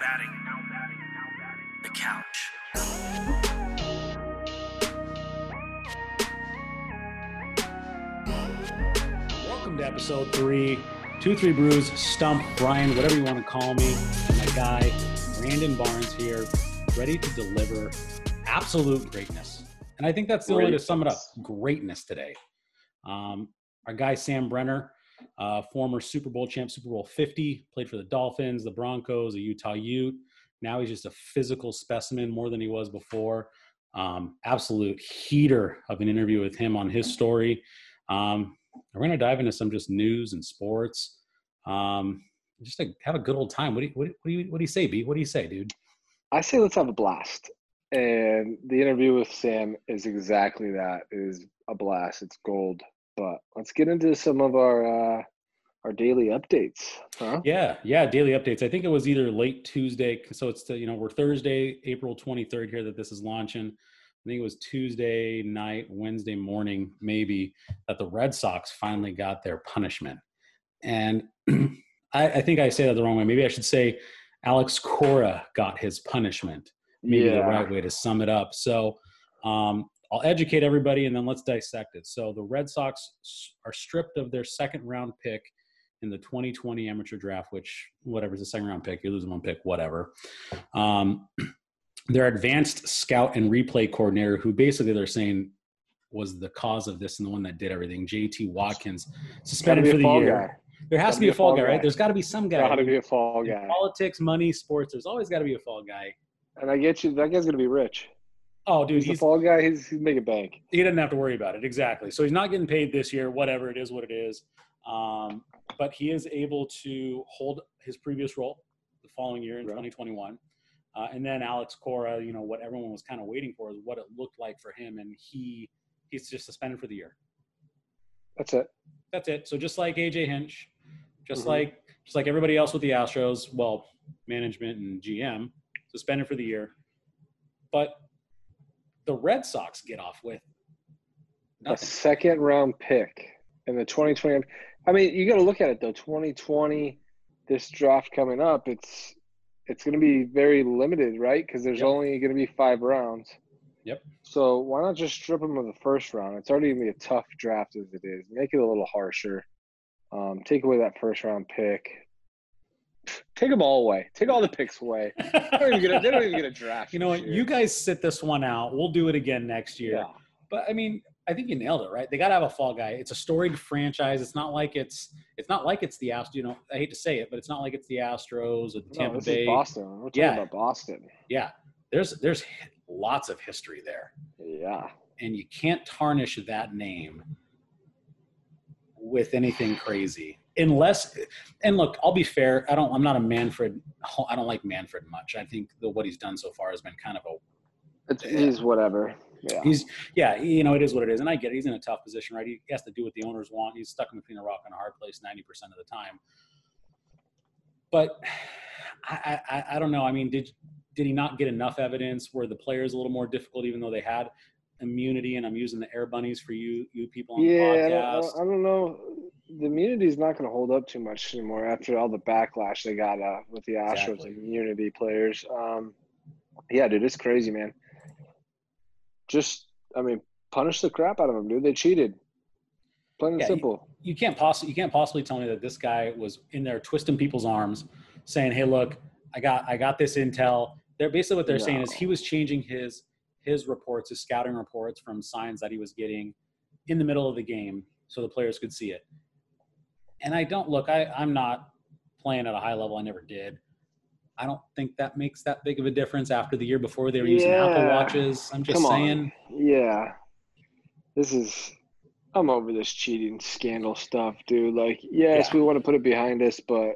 batting. The couch. Welcome to episode three, two three brews, stump Brian, whatever you want to call me, and my guy Brandon Barnes here, ready to deliver absolute greatness. And I think that's the only way to sum it up: greatness today. Um, our guy Sam Brenner, uh, former Super Bowl champ, Super Bowl 50, played for the Dolphins, the Broncos, the Utah Ute. Now he's just a physical specimen more than he was before. Um, absolute heater of an interview with him on his story. Um, we're going to dive into some just news and sports. Um, just to have a good old time. What do you, what do you, what do you say, B? What do you say, dude? I say let's have a blast. And the interview with Sam is exactly that. It is a blast. It's gold. But let's get into some of our uh, our daily updates. Huh? Yeah, yeah, daily updates. I think it was either late Tuesday, so it's you know we're Thursday, April twenty third here that this is launching. I think it was Tuesday night, Wednesday morning, maybe that the Red Sox finally got their punishment, and I, I think I say that the wrong way. Maybe I should say Alex Cora got his punishment. Maybe yeah. the right way to sum it up. So um, I'll educate everybody and then let's dissect it. So the Red Sox are stripped of their second round pick in the 2020 amateur draft, which whatever's the second round pick, you lose them one pick, whatever. Um, their advanced scout and replay coordinator, who basically they're saying was the cause of this and the one that did everything, JT Watkins, suspended for the year. Guy. There has to be a fall guy, guy, right? There's got to be some guy. Got to be a fall guy. In politics, money, sports. There's always got to be a fall guy. And I get you. That guy's gonna be rich. Oh, dude, he's, he's the fall guy. He's he's making bank. He doesn't have to worry about it. Exactly. So he's not getting paid this year. Whatever it is, what it is. Um, but he is able to hold his previous role the following year in Right. 2021. Uh, and then Alex Cora, you know, what everyone was kind of waiting for is what it looked like for him, and he he's just suspended for the year. That's it. That's it. So just like AJ Hinch, just Mhm. like just like everybody else with the Astros, well, management and GM suspended for the year. But the Red Sox get off with A second round pick in the 2020. I mean, you got to look at it though. 2020, this draft coming up, it's it's going to be very limited, right? Because there's Yep. only going to be five rounds. Yep. So why not just strip them of the first round? It's already going to be a tough draft as it is. Make it a little harsher. Um, take away that first round pick. Take them all away. Take all the picks away. They don't even get a, they don't even get a draft. you know what? year. You guys sit this one out. We'll do it again next year. Yeah. But I mean, I think you nailed it, right? They got to have a fall guy. It's a storied franchise. It's not like it's it's not like it's the Astros. You know, I hate to say it, but it's not like it's the Astros or the No, Tampa this Bay. Boston. We're talking Yeah. about Boston. Yeah, there's there's lots of history there, Yeah. and you can't tarnish that name with anything crazy unless and look i'll be fair i don't i'm not a manfred i don't like manfred much i think the what he's done so far has been kind of a It's, eh. it is whatever. Yeah. He's yeah, you know, it is what it is, and I get it. He's in a tough position, right? He has to do what the owners want. He's stuck in between a rock and a hard place ninety percent of the time. But I, I, I don't know. I mean, did did he not get enough evidence? Were the players a little more difficult, even though they had immunity? And I'm using the air bunnies for you, you people on yeah, I the don't, I don't- I don't know. The immunity is not going to hold up too much anymore after all the backlash they got uh, with the Astros Exactly. immunity players. Um, yeah, dude, it's crazy, man. Just, I mean, punish the crap out of them, dude. They cheated. Plain and Yeah, simple. you can't possibly you can't possibly tell me that this guy was in there twisting people's arms, saying, "Hey, look, I got I got this intel." They're basically what they're saying is he was changing his his reports, his scouting reports from signs that he was getting in the middle of the game, so the players could see it. And I don't look. I I'm not playing at a high level. I never did. I don't think that makes that big of a difference after the year before they were using Apple watches. I'm just Come on. saying. Yeah. This is I'm over this cheating scandal stuff, dude. Like, yes, Yeah. we want to put it behind us, but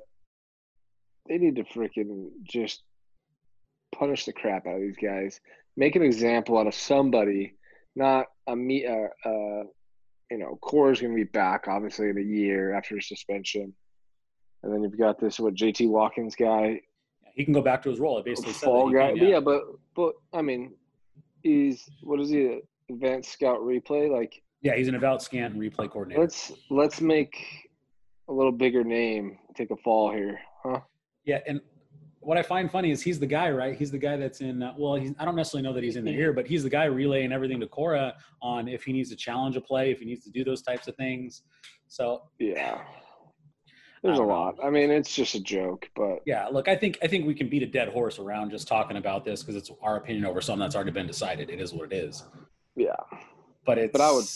they need to freaking just punish the crap out of these guys. Make an example out of somebody, not a me uh, uh you know, Cora is gonna be back obviously in a year after his suspension. And then you've got this what JT Watkins guy, He can go back to his role. I basically fall guy. can, But yeah, but but I mean, he's what is he? Advanced scout replay. Like Yeah, he's an about scan and replay coordinator. let's let's make a little bigger name take a fall here, huh? Yeah, and what I find funny is he's the guy, right? He's the guy that's in. Uh, well, he's, I don't necessarily know that he's in the here, but he's the guy relaying everything to Cora on if he needs to challenge a play, if he needs to do those types of things. So Yeah. There's a lot. I mean, it's just a joke, but yeah, look, I think I think we can beat a dead horse around just talking about this because it's our opinion over something that's already been decided. It is what it is. yeah, But it's. But I would-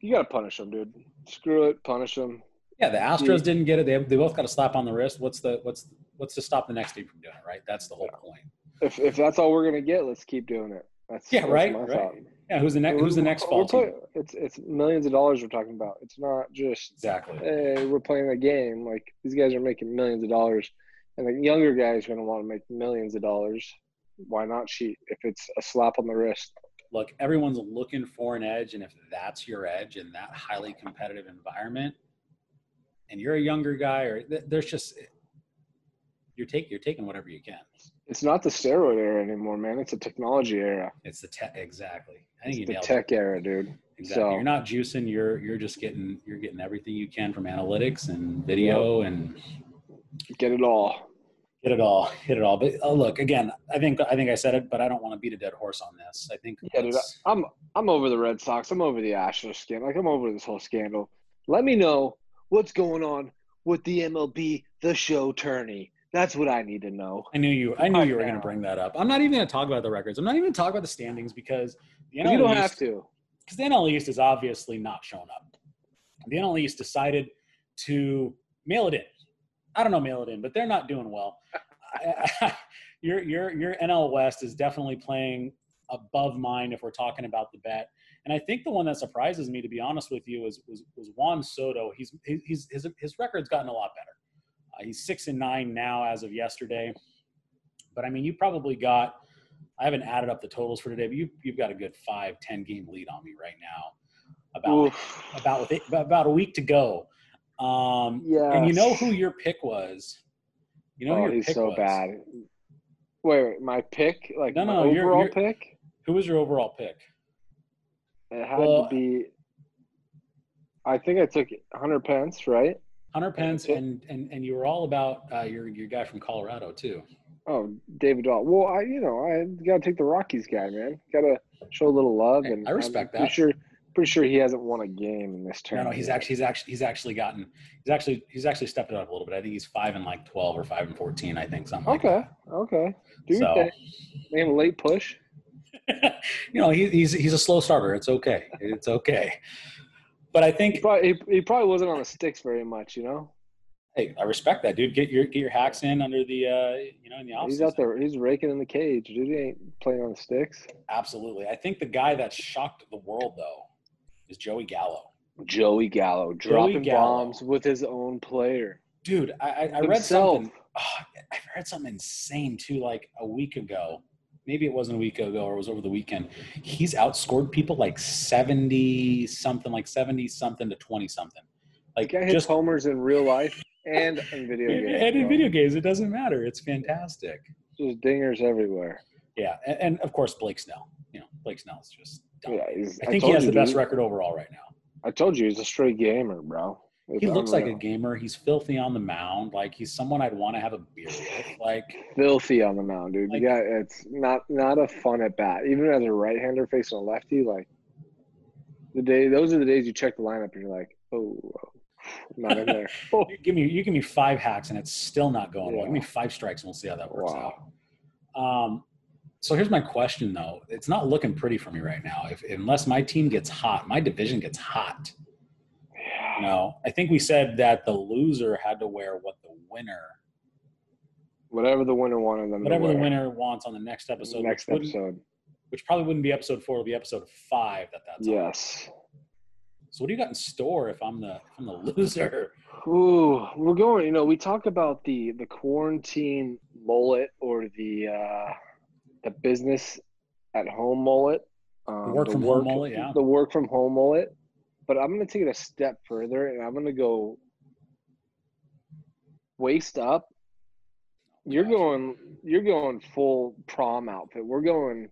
you got to punish them, dude. Screw it, punish them. Yeah, the Astros didn't get it. They, they both got a slap on the wrist. What's the what's what's to stop the next team from doing it? Right. That's the whole point. If if that's all we're gonna get, let's keep doing it. That's Yeah, that's right, right. thought. Yeah. Who's the next? Who's the next fall team? It's it's millions of dollars we're talking about. It's not just Exactly. hey, we're playing a game. Like these guys are making millions of dollars, and the younger guys are gonna want to make millions of dollars. Why not cheat if it's a slap on the wrist? look, everyone's looking for an edge, and if that's your edge in that highly competitive environment, and you're a younger guy, or th- there's just you're taking you're taking whatever you can. It's not the steroid era anymore, man. It's a technology era. It's the tech exactly. I think It's you the tech it. era, dude. Exactly. So You're not juicing. You're you're just getting you're getting everything you can from analytics and video and get it all. hit it all, hit it all. But oh, look, again, I think I think I said it, but I don't want to beat a dead horse on this. I think Yeah, dude, I'm I'm over the Red Sox. I'm over the Astros scandal. Like I'm over this whole scandal. Let me know what's going on with the MLB, the show tourney. That's what I need to know. I knew you. I knew Right you were going to bring that up. I'm not even going to talk about the records. I'm not even going to talk about the standings because the NL You don't East, have to. because the NL East has obviously not shown up. The NL East decided to mail it in. I don't know, mail it in, but they're not doing well. your your your NL West is definitely playing above mine if we're talking about the bet. And I think the one that surprises me, to be honest with you, is was, was Juan Soto. He's he's his his record's gotten a lot better. Uh, he's six and nine now as of yesterday. But I mean, you probably got. I haven't added up the totals for today, but you you've got a good five, ten game lead on me right now. About Oof. about with it, about a week to go. Um, and you know who your pick was. You know who oh, your he's pick so was. bad. Wait, wait, my pick, like No, my no, you're- overall you're- pick, Who was your overall pick? it had Well- to be. I think I took Hunter Pence, right? Hunter Pence, and and and you were all about uh, your your guy from Colorado too. Oh, David Dahl. Well, I you know I got to take the Rockies guy, man. Got to show a little love, and I respect I'm pretty that. Sure, pretty sure he hasn't won a game in this No, tournament. no, he's actually he's actually he's actually gotten he's actually he's actually stepped it up a little bit. I think he's five and like twelve or five and fourteen. I think something. like okay. Okay, do So- thing. Name a late push. you know, he, he's he's a slow starter. It's okay. It's okay. But I He think probably he, he probably wasn't on the sticks very much, you know. hey, I respect that, dude. Get your get your hacks in under the uh, you know in the office. He's out there. He's raking in the cage, dude. He ain't playing on the sticks. Absolutely. I think the guy that shocked the world though is Joey Gallo. Joey Gallo dropping Gallo. bombs with his own player. Dude, I, I, I read something. oh, I read something insane too, like a week ago. Maybe it wasn't a week ago or it was over the weekend. He's outscored people like 70 something, like 70 something to 20 something. Like just homers in real life and in video games. and in video games, it doesn't matter. It's fantastic. Just dingers everywhere. Yeah. And, and of course, Blake Snell. You know, Blake Snell's just dumb. Yeah, I think he has the best record overall right now. I told you he's a straight gamer, bro. He looks like a gamer. He's filthy on the mound. Like he's someone I'd want to have a beer with. Like filthy on the mound, dude. Like- yeah, it's not not a fun at bat. Even as a right hander facing a lefty, like the day those are the days you check the lineup and you're like, oh, not in there. oh, you give me you give me five hacks and it's still not going well. Give me five strikes and we'll see how that works wow. out. Um, so here's my question though. It's not looking pretty for me right now. If unless my team gets hot, my division gets hot. Know, I think we said that the loser had to wear what the winner, Whatever the winner wanted them whatever the winner wants on the next episode. Next which, episode. which probably wouldn't be episode four, it'll be episode five that that's on. Yes. So what do you got in store if I'm the if I'm the loser? Ooh, we're going. You know, we talk about the the quarantine mullet or the uh, the business at home mullet. Um, work from home mullet, yeah. The work from home mullet. But I'm going to take it a step further, and I'm going to go waist up. You're Gosh. going. You're going full prom outfit. We're going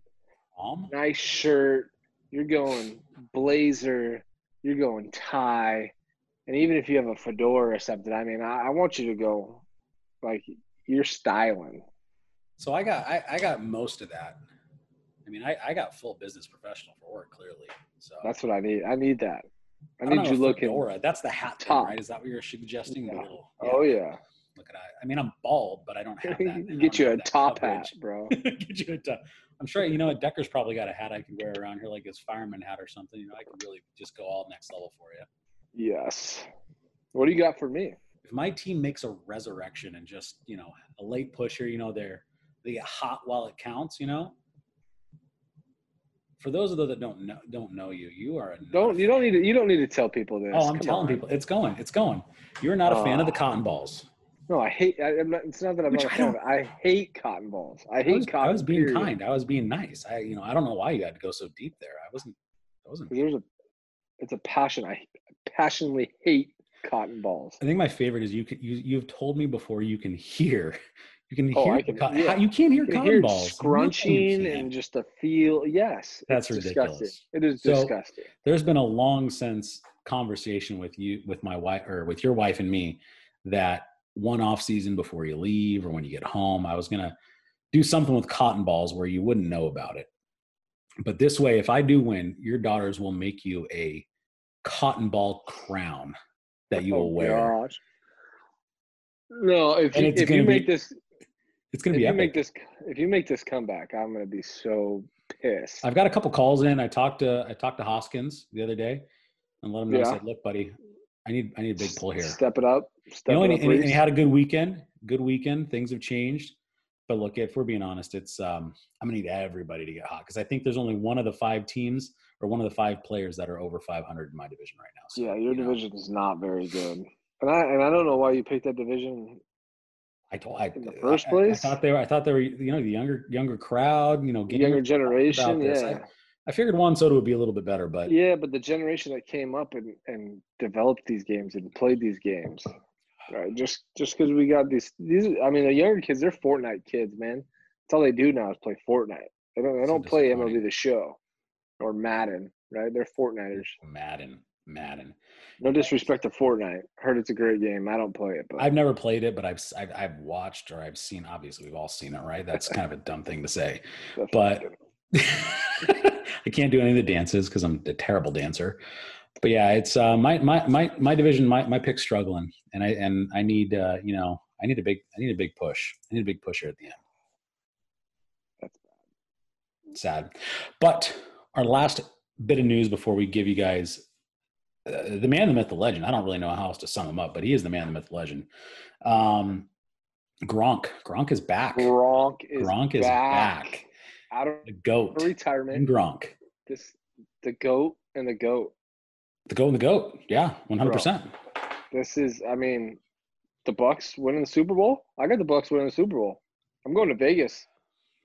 Um, nice shirt. You're going blazer. You're going tie. And even if you have a fedora or something, I mean, I, I want you to go like you're styling. So I got I, I got most of that. I mean, I, I got full business professional for work clearly. So That's what I need. I need that. I, I need you looking. fedora. That's the hat thing, right? Is that what you're suggesting? Yeah. little- Oh yeah. Look at I. I mean, I'm bald, but I don't have that. Get you a top coverage. hat, bro. Get you a top. I'm sure you know what Decker's probably got a hat I can wear around here, like his fireman hat or something. You know, I could really just go all next level for you. Yes. What do you got for me? If my team makes a resurrection and just you know a late pusher, you know they're they get hot while it counts. You know. For those of those that don't know don't know you, you are a Don't you don't need to you don't need to tell people this. Oh, I'm Come telling on. people, it's going, it's going. You're not a fan of the Ah. cotton balls. No, I hate. I, I'm not, it's not that I'm Which not a I fan it. I hate cotton balls. I I hate was, cotton. I was being period. kind. I was being nice. I, you know, I don't know why you had to go so deep there. I wasn't. I wasn't. There's a, it's a passion. I passionately hate cotton balls. I think my favorite is you. Can, you you've told me before. You can hear. You can Oh, hear. I the can- co- yeah. You can't hear You can cotton hear balls. Scrunching and just the feel. Yes, That's ridiculous. Disgusting. It is So- disgusting. There's been a long since conversation with you, with my wife, or with your wife and me, that one off season before you leave or when you get home, I was gonna do something with cotton balls where you wouldn't know about it. But this way, if I do win, your daughters will make you a cotton ball crown that you Oh, will wear. gosh. No, if And you, if you be make this, It's gonna if be you epic. make this, if you make this comeback, I'm gonna be so pissed. I've got a couple calls in. I talked to I talked to Hoskins the other day and let him know. I said, "Look, buddy, I need I need a big pull here." Step it up. Step you know, it and, up, and he- and he had a good weekend. Good weekend. Things have changed, but look, if we're being honest, it's um, I'm gonna need everybody to get hot because I think there's only one of the five teams or one of the five players that are over 500 in my division right now. So, yeah, your you know, division is not very good, and I and I don't know why you picked that division. I told I, in the first I- I- place? I, thought they were. I thought they were. You know, the younger younger crowd. You know, younger generation, yeah, I figured Juan Soto would be a little bit better, but yeah, but the generation that came up and and developed these games and played these games, right? Just just because we got these these, I mean, the younger kids, they're Fortnite kids, man. That's all they do now is play Fortnite. They don't they don't play. MLB the Show or Madden, right? They're Fortniters. Madden, Madden. No disrespect to Fortnite. Heard it's a great game. I don't play it, but I've never played it, but I've, I've I've watched or I've seen. Obviously, we've all seen it, right? That's kind of a dumb thing to say. but- I can't do any of the dances because I'm a terrible dancer. But yeah, it's uh, my my my my division. My my pick's struggling, and I and I need uh, you know I need a big I need a big push. I need a big push here at the end. That's Sad, but our last bit of news before we give you guys uh, the man, the myth, the legend. I don't really know how else to sum him up, but he is the man, the myth, the legend. Um, Gronk. Gronk is back. Gronk is Gronk is back. out of The goat retirement. and retirement. Gronk. This the goat and the goat. The goat and the goat. Yeah, one hundred percent. This is, I mean, the Bucks winning the Super Bowl. I got the Bucks winning the Super Bowl. I'm going to Vegas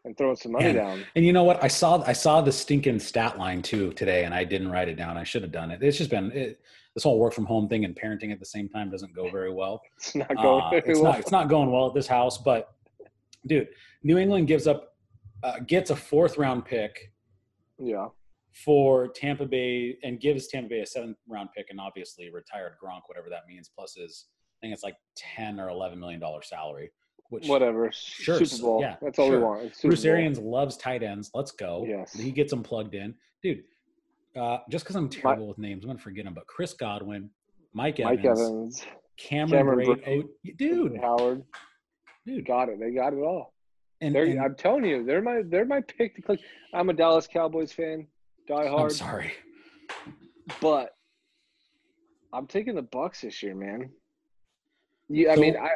and throwing some money Man. down. And you know what? I saw I saw the stinking stat line too today, and I didn't write it down. I should have done it. It's just been it, this whole work from home thing and parenting at the same time doesn't go very well. It's not going Uh, very it's well. not it's not going well at this house. But dude, New England gives up uh, gets a fourth round pick yeah, for Tampa Bay and gives Tampa Bay a seventh round pick and obviously retired Gronk, whatever that means, plus his I think it's like ten or eleven million dollar salary. Which whatever. Sure, Super Bowl. yeah, That's all we want. Bruce Bowl. Arians loves tight ends. Let's go. Yes. He gets them plugged in. Dude, uh, just because I'm terrible with names, I'm going to forget them. But Chris Godwin, Mike Evans, Mike Evans, Cameron, Cameron. Brate, oh, dude, Howard, dude. got it. They got it all. And, and- I'm telling you, they're my they're my pick to click. I'm a Dallas Cowboys fan, die I'm hard, sorry. but I'm taking the Bucks this year, man. Yeah, I mean, I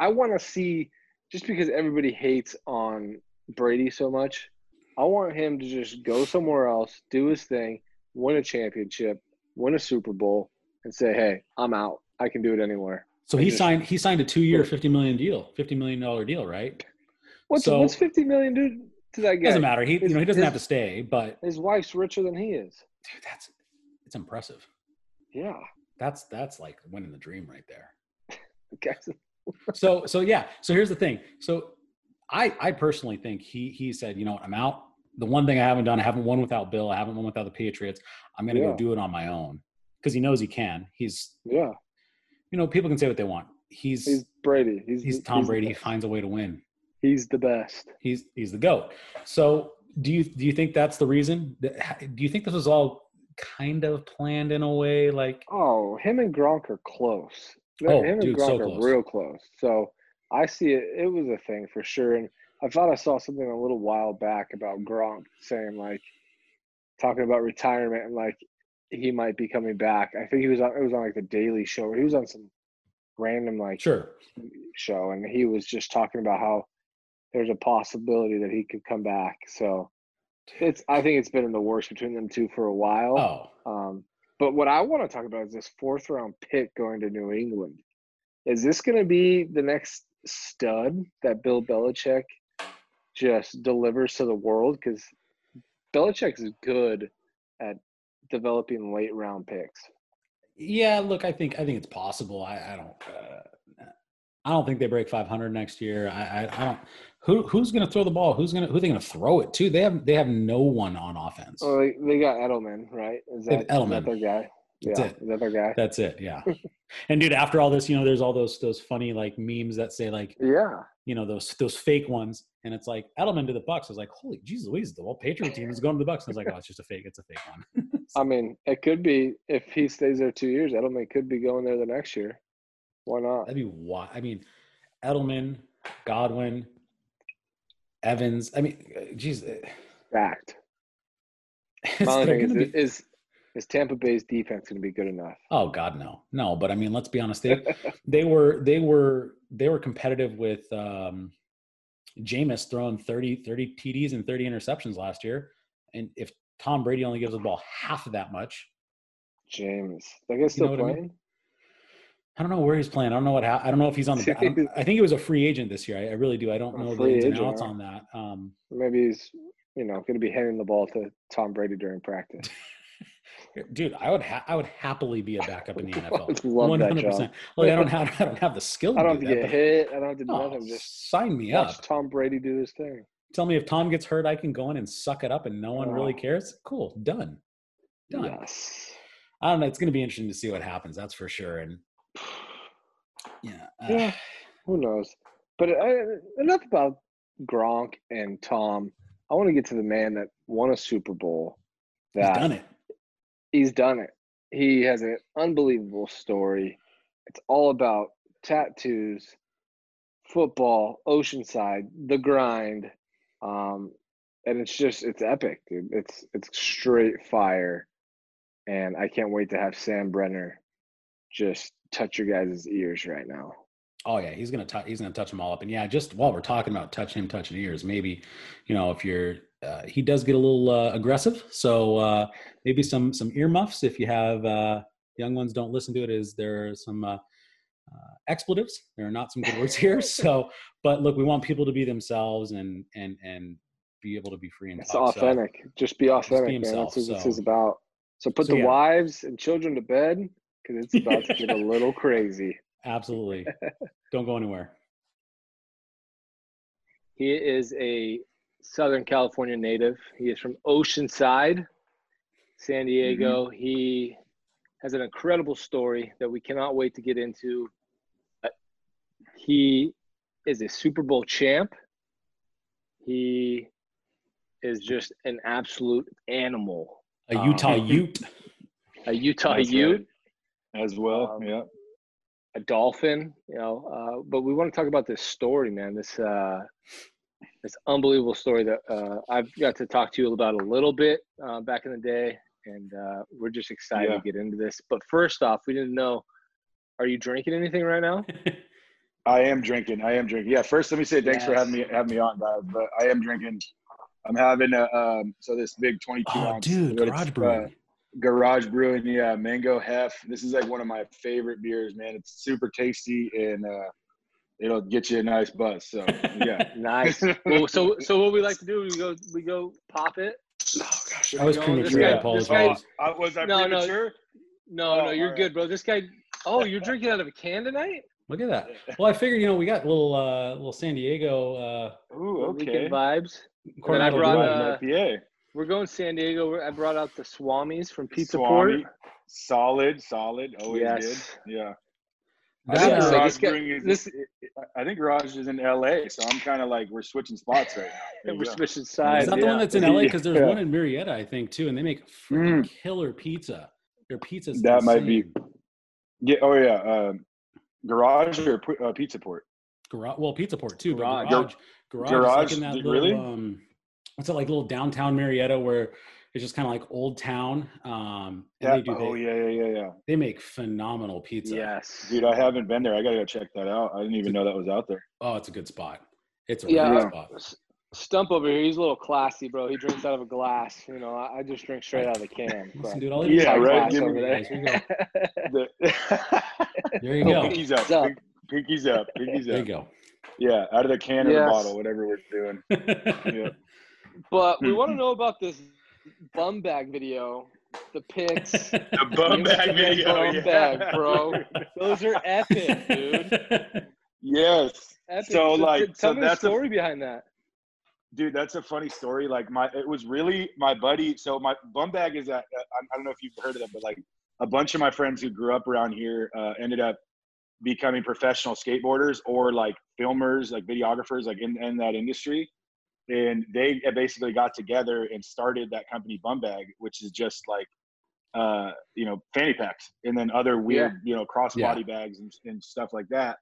I, I want to see just because everybody hates on Brady so much. I want him to just go somewhere else, do his thing, win a championship, win a Super Bowl, and say, "Hey, I'm out. I can do it anywhere." So I he just- signed. He signed a two-year, fifty million deal, fifty million dollar deal, right? What's So- what's 50 million do to that guy? Doesn't matter. He, you know, he doesn't have to stay. But His wife's richer than he is. dude, that's it's impressive. Yeah. That's that's like winning the dream right there. Guys, so so yeah so here's the thing so i i personally think he he said you know what i'm out the one thing i haven't done i haven't won without bill i haven't won without the patriots i'm gonna Yeah. go do it on my own because he knows he can he's yeah. you know people can say what they want he's He's Brady. He's he's tom the brady he finds a way to win He's the best. He's he's the goat. So do you do you think that's the reason? Do you think this was all kind of planned in a way? Like Oh, him and Gronk are close. Oh, him dude, and Gronk so are close. real close. So I see it. It was a thing for sure. And I thought I saw something a little while back about Gronk saying like talking about retirement and like he might be coming back. I think he was on. It was on like the Daily Show. He was on some random like sure. show, and he was just talking about how there's a possibility that he could come back. So it's. I think it's been in the works between them two for a while. Oh, Um, but what I want to talk about is this fourth round pick going to New England. Is this going to be the next stud that Bill Belichick just delivers to the world? Because Belichick is good at developing late round picks. yeah. Look, I think I think it's possible. I, I don't. Uh, I don't think they break 500 next year. I, I, I don't. Who who's going to throw the ball? Who's going to who they going to throw it to? They have they have no one on offense. Oh, they, they got Edelman, right? Is that, have is Edelman. that their guy? That's yeah, it. is that their guy? That's it. Yeah. and dude, after all this, you know, there's all those those funny like memes that say like yeah. you know those those fake ones, and it's like Edelman to the Bucks. I was like, holy Jesus, Louise, the whole Patriot team is going to the Bucks. I was like, oh, it's just a fake. It's a fake one. I mean, it could be if he stays there two years. Edelman could be going there the next year. Why not? That'd be why. I mean, Edelman, Godwin, Evans. I mean, geez, Fact. My thing is, be, is is Tampa Bay's defense going to be good enough? oh God, no, no. But I mean, let's be honest. They they were they were they were competitive with um, Jameis throwing 30, 30 TDs and 30 interceptions last year. And if Tom Brady only gives the ball half of that much, James, that guy's still know what I mean? I don't know where he's playing. I don't know what. Ha- I don't know if he's on the. I, I think he was a free agent this year. I, I really do. I don't know the ins and outs on that. Um, Maybe he's you know going to be handing the ball to Tom Brady during practice. dude, I would. Ha- I would happily be a backup in the NFL. Love that job. Like I don't have. I don't have the skill. I To don't have to that, get hit. I don't have to do Oh, nothing. Just sign me watch up. Tom Brady do his thing. Tell me if Tom gets hurt, I can go in and suck it up, and no one really Oh. cares. Cool, done, done. Yes. I don't know. It's going to be interesting to see what happens. That's for sure. And yeah, uh, Yeah. Who knows? But uh, enough about Gronk and Tom. I want to get to the man that won a Super Bowl. he's done it. he's done it. He has an unbelievable story. It's all about tattoos, football, Oceanside, the grind, um, and it's just it's epic, dude. It's it's straight fire, and I can't wait to have Sam Brenner just touch your guys' ears right now. Oh yeah, he's gonna touch. He's gonna touch them all up. And yeah, just while we're talking about touching him, touching ears, maybe you know if you're, uh, he does get a little uh, aggressive. So uh, maybe some some earmuffs if you have uh, young ones. Don't listen to it. Is there some uh, uh, expletives? There are not some good words here. So, but look, we want people to be themselves and and and be able to be free and It's talk. So, authentic. just be authentic, man. That's what this is about. So put So, the yeah. wives and children to bed because it's about to get a little crazy. absolutely, don't go anywhere. He is a Southern California native. He is from Oceanside, San Diego. He has an incredible story that we cannot wait to get into. Uh, He is a Super Bowl champ. He is just an absolute animal. A Um, Utah Ute. A Utah That's Ute. right. As well. Um, yeah. a dolphin, you know. Uh, but we want to talk about this story, man. This uh, this unbelievable story that uh, I've got to talk to you about a little bit uh, back in the day, and uh, we're just excited Yeah. to get into this. But first off, we didn't know. Are you drinking anything right now? I am drinking. I am drinking. Yeah. First, let me say thanks for having me having me on, guys. But I am drinking. I'm having a um. So this big 22 oh, ounce. dude, garage uh, brewing. Garage brewing. Yeah, mango hef. This is like one of my favorite beers, man. It's super tasty and uh, it'll get you a nice buzz. So yeah. Nice. well, so so what we like to do, we go we go pop it. oh gosh. I was you know, premature. this I guy- apologize. this I, was I No, no. premature? No, no, Oh, you're all good, bro. This guy. Oh, you're drinking out of a can tonight. Look at that. Well, I figured you know we got little uh, little San Diego. Uh, Ooh, Weekend okay. vibes. Coronado brought, Brew. uh, IPA. We're going San Diego. I brought out the Swamis from Pizza Swami. Port. Solid, solid. Always Yes. good. Yeah. I think Garage this is. this- I think Garage is in L.A., so I'm kind of like we're switching spots right now. There you We're go. switching Is sides. that the one that's in LA? Because there's Yeah. one in Murrieta, I think, too, and they make freaking killer pizza. Their pizza's That might be- insane. Yeah. Oh yeah. Um, garage or uh, Pizza Port. Garage, well, Pizza Port too, Garage. but garage, garage, Garage, is like in that little, really? um, what's it like, little downtown Murrieta where it's just kind of like old town. Um, Yeah. they do oh they, yeah, yeah, yeah, yeah. they make phenomenal pizza. Yes. Dude, I haven't been there. I gotta go check that out. I didn't even know that was out there. Oh, it's a good spot. It's a Yeah. really good spot. Stump over here, he's a little classy, bro. He drinks out of a glass. You know, I, I just drink straight out of the can. Listen, dude, I'll Yeah, right, Class give over me- there. There you go. The- There you go. Pinkies up. Up. Pinkies up. Pinkies There you go. Yeah, out of the can or Yes. the bottle, whatever we're doing. Yeah. But we want to know about this bum bag video, the pics. The bum bag video. bum yeah. bag, bro. Those are epic, dude. Yes. Epic. So, Just like, tell so me the that's a- story behind that. dude that's a funny story like my it was really my buddy so my bum bag is that uh, I, I don't know if you've heard of them but like a bunch of my friends who grew up around here uh, ended up becoming professional skateboarders or like filmers like videographers like in, in that industry and they basically got together and started that company bum bag which is just like uh you know fanny packs and then other weird you know crossbody bags and, and stuff like that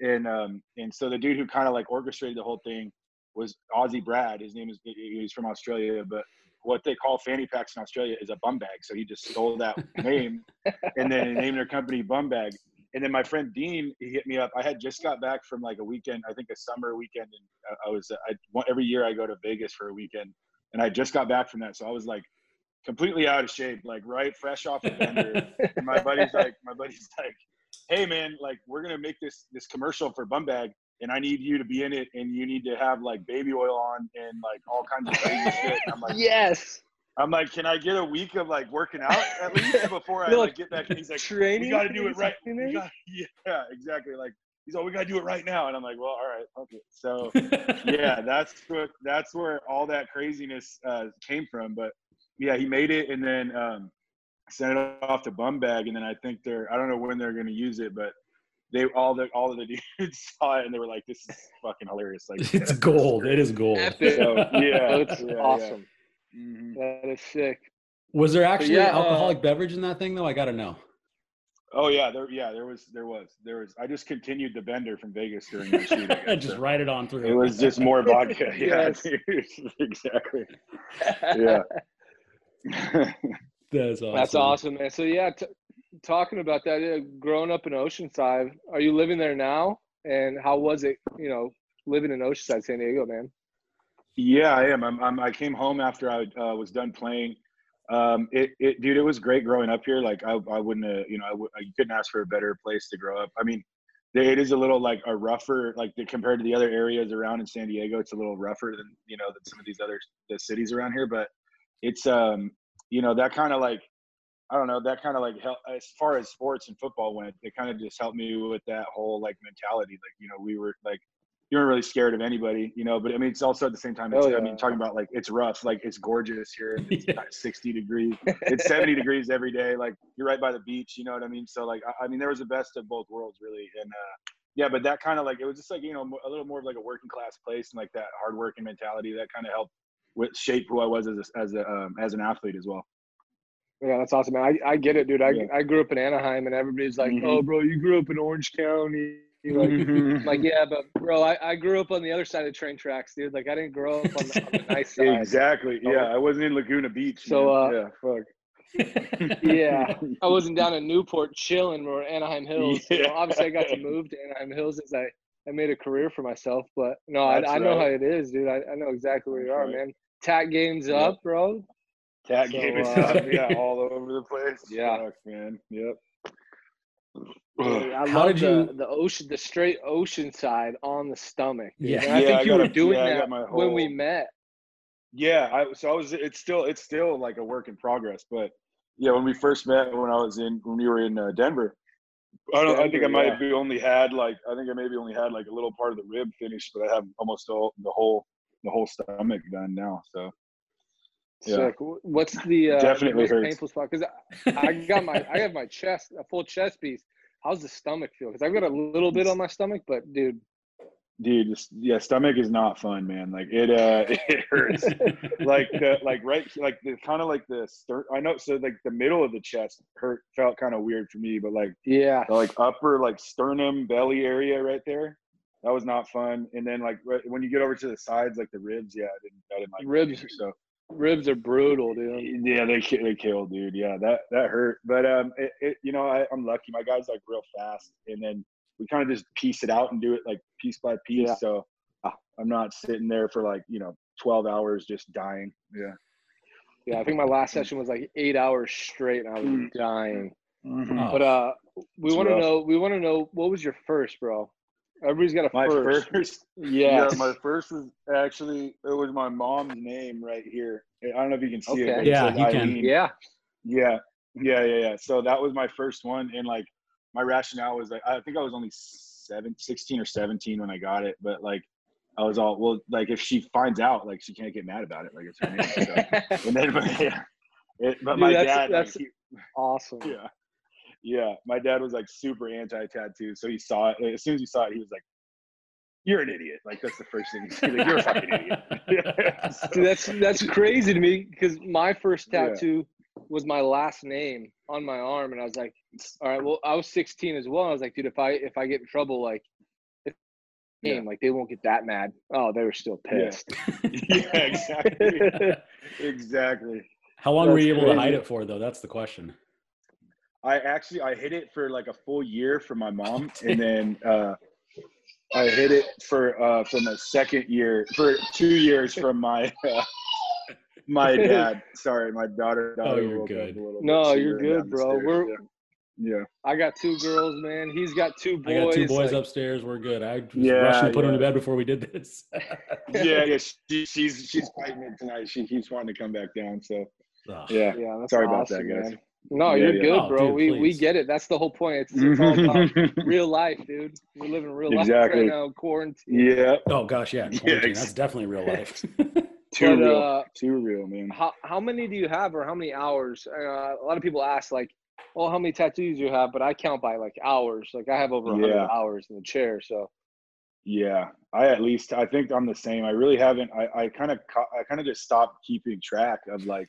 and um and so the dude who kind of like orchestrated the whole thing was Aussie Brad. His name is he's from Australia, but what they call fanny packs in Australia is a bum bag. So he just stole that name and then he named their company Bum Bag. And then my friend Dean, he hit me up. I had just got back from like a weekend, I think a summer weekend, and I- was I every year I go to Vegas for a weekend, and I just got back from that, so I was like completely out of shape, like right fresh off the bender. and my buddy's like, my buddy's like, hey man, like we're gonna make this this commercial for Bum Bag, and I need you to be in it, and you need to have like baby oil on and like all kinds of crazy shit. And I'm like, yes. I'm like, can I get a week of like working out at least before I like like, get back? And he's like, Training. we got to do it right. these We things? got, yeah, exactly. Like he's like, we got to do it right now, and I'm like, well, all right, okay. So yeah, that's what that's where all that craziness uh, came from. But yeah, he made it and then um, sent it off to Bum Bag, and then I think they're I don't know when they're going to use it, but they all the all of the dudes saw it and they were like, this is fucking hilarious. Like it's gold. It is gold. So yeah, That's yeah, yeah. Awesome. Mhm. That is sick. Was there actually yeah, uh, alcoholic beverage in that thing though? I gotta know. Oh yeah, there yeah there was there was there was. I just continued the bender from Vegas during the shoot. I just so. write it on through. It was just more vodka. Yeah, exactly. Yeah. That's awesome. That's awesome, man. So yeah, t- talking about that, uh, growing up in Oceanside, are you living there now? And how was it, you know, living in Oceanside, San Diego, man? Yeah, I am. I'm, I'm, I came home after I uh, was done playing. Um, it, it, dude, it was great growing up here. Like, I, I wouldn't, uh, you know, I couldn't ask for a better place to grow up. I mean, it is a little like a rougher, like the, compared to the other areas around in San Diego, it's a little rougher than, you know, than some of these other the cities around here. But it's, um, you know, that kind of like, I don't know, that kind of like help as far as sports and football went, it kind of just helped me with that whole like mentality. Like, you know, we were like, you weren't really scared of anybody, you know. But I mean, it's also at the same time. It's, Oh, I mean, talking about like it's rough, like it's gorgeous here, it's Yeah. not 60 degrees. It's 70 degrees every day. Like you're right by the beach, you know what I mean. So like, I, I mean, there was the best of both worlds, really. And uh, yeah, but that kind of like it was just like you know a little more of like a working class place and like that hard working mentality that kind of helped with shape who I was as a, as a um, as an athlete as well. Yeah, that's awesome, man. I, I get it, dude. I, Yeah. I grew up in Anaheim, and everybody's like, Mhm. "Oh, bro, you grew up in Orange County." Like, I'm like, yeah, but bro, I, I grew up on the other side of train tracks, dude. Like, I didn't grow up on the, on the nice side. exactly. So- Yeah, I wasn't in Laguna Beach. So, man. uh, yeah, fuck. Yeah, I wasn't down in Newport chilling or Anaheim Hills. You know, obviously, I got to move to Anaheim Hills as I, I made a career for myself. But no, I, That's I know right. how it is, dude. I, I know exactly where you are, right. man. Tat game's Yep. up, bro. Tat So, game is uh, up, yeah, all over the place. Yeah. Fuck, man. Yep. Dude, I How love did the, you- the ocean, the straight ocean side on the stomach. dude. Yeah. And I Yeah, think I you got were a- doing yeah, that my when we met. Yeah, I so I was. It's still it's still like a work in progress, but yeah, when we first met, when I was in when we were in uh, Denver, I don't. I think I might yeah. have be only had like I think I maybe only had like a little part of the rib finished, but I have almost all the whole the whole stomach done now. So Yeah. Sick. Wh- What's the uh, Definitely the painful spot? Because I, I got my I have my chest a full chest piece. how's the stomach feel? Because I've got a little bit on my stomach, but dude, Dude, this, yeah, stomach is not fun, man. Like it, uh, it hurts. like the, like right, like the kind of like the stern. I know, so like the middle of the chest hurt, felt kind of weird for me, but like yeah, the like upper like sternum belly area right there, that was not fun. And then like right, when you get over to the sides, like the ribs, yeah, I didn't, I didn't like Ribs. So ribs are brutal, dude. yeah, they they killed, dude. Yeah, that that hurt. But um, it, it you know I, I'm lucky. My guy's like real fast, and then we kind of just piece it out and do it like piece by piece. Yeah. So uh, I'm not sitting there for like you know 12 hours just dying. Yeah. Yeah, I think my last session was like eight hours straight, and I was Mm. dying. Oh. But uh, we want to know. We want to know what was your first, bro. Everybody's got a My first. first, Yes. yeah, my first was actually it was my mom's name right here. I don't know if you can see it. Okay. but it Yeah, says you can. Yeah. Yeah, yeah, yeah, yeah. So that was my first one, and like my rationale was like I think I was only seven, 16 or seventeen when I got it, but like I was all well, like if she finds out, like she can't get mad about it, like it's her name. So. and then, but yeah, it, but Dude, my that's- dad, that's- like, awesome. yeah, yeah, my dad was like super anti-tattoo, so he saw it. As soon as he saw it, he was like. You're an idiot. Like that's the first thing. He's like, You're a fucking idiot. So- Dude, that's that's crazy to me because my first Yeah. tattoo was my last name on my arm, and I was like, all right, well, I was 16 as well. I was like, dude, if I if I get in trouble, like, if Yeah. like they won't get that mad. Oh, they were still pissed. yeah, exactly. exactly. How long were you able to hide it for, though? That's the question. I actually I hid it for like a full year from my mom, and then uh, I hid it for uh, from a second year for two years from my uh, my dad. Sorry, my daughter. Oh, you're good. a little No, you're good, bro. stairs, We're- yeah. yeah. I got two girls, man. He's got two boys. I got two boys like- upstairs. We're good. I was Yeah, rushing to put them to bed before we did this. yeah, yeah. She, she's she's fighting it tonight. She keeps wanting to come back down. So Oh. yeah. Yeah, that's Sorry about that, guys. man. No, Yeah, you're yeah. good, Oh, bro. dude, we we get it. That's the whole point. It's, it's all about real life, dude. We're living real life Exactly. right now. Quarantine. yeah. Oh gosh, yeah. Yeah, quarantine, ex- That's definitely real life. Too But, real. uh, Too real, man. how how many do you have, or how many hours? Uh, a lot of people ask, like, "Well, how many tattoos you have?" But I count by like hours. Like I have over 100 Yeah. hours in the chair. So Yeah, I at least I think I'm the same. I really haven't. I I kind of I kind of just stopped keeping track of like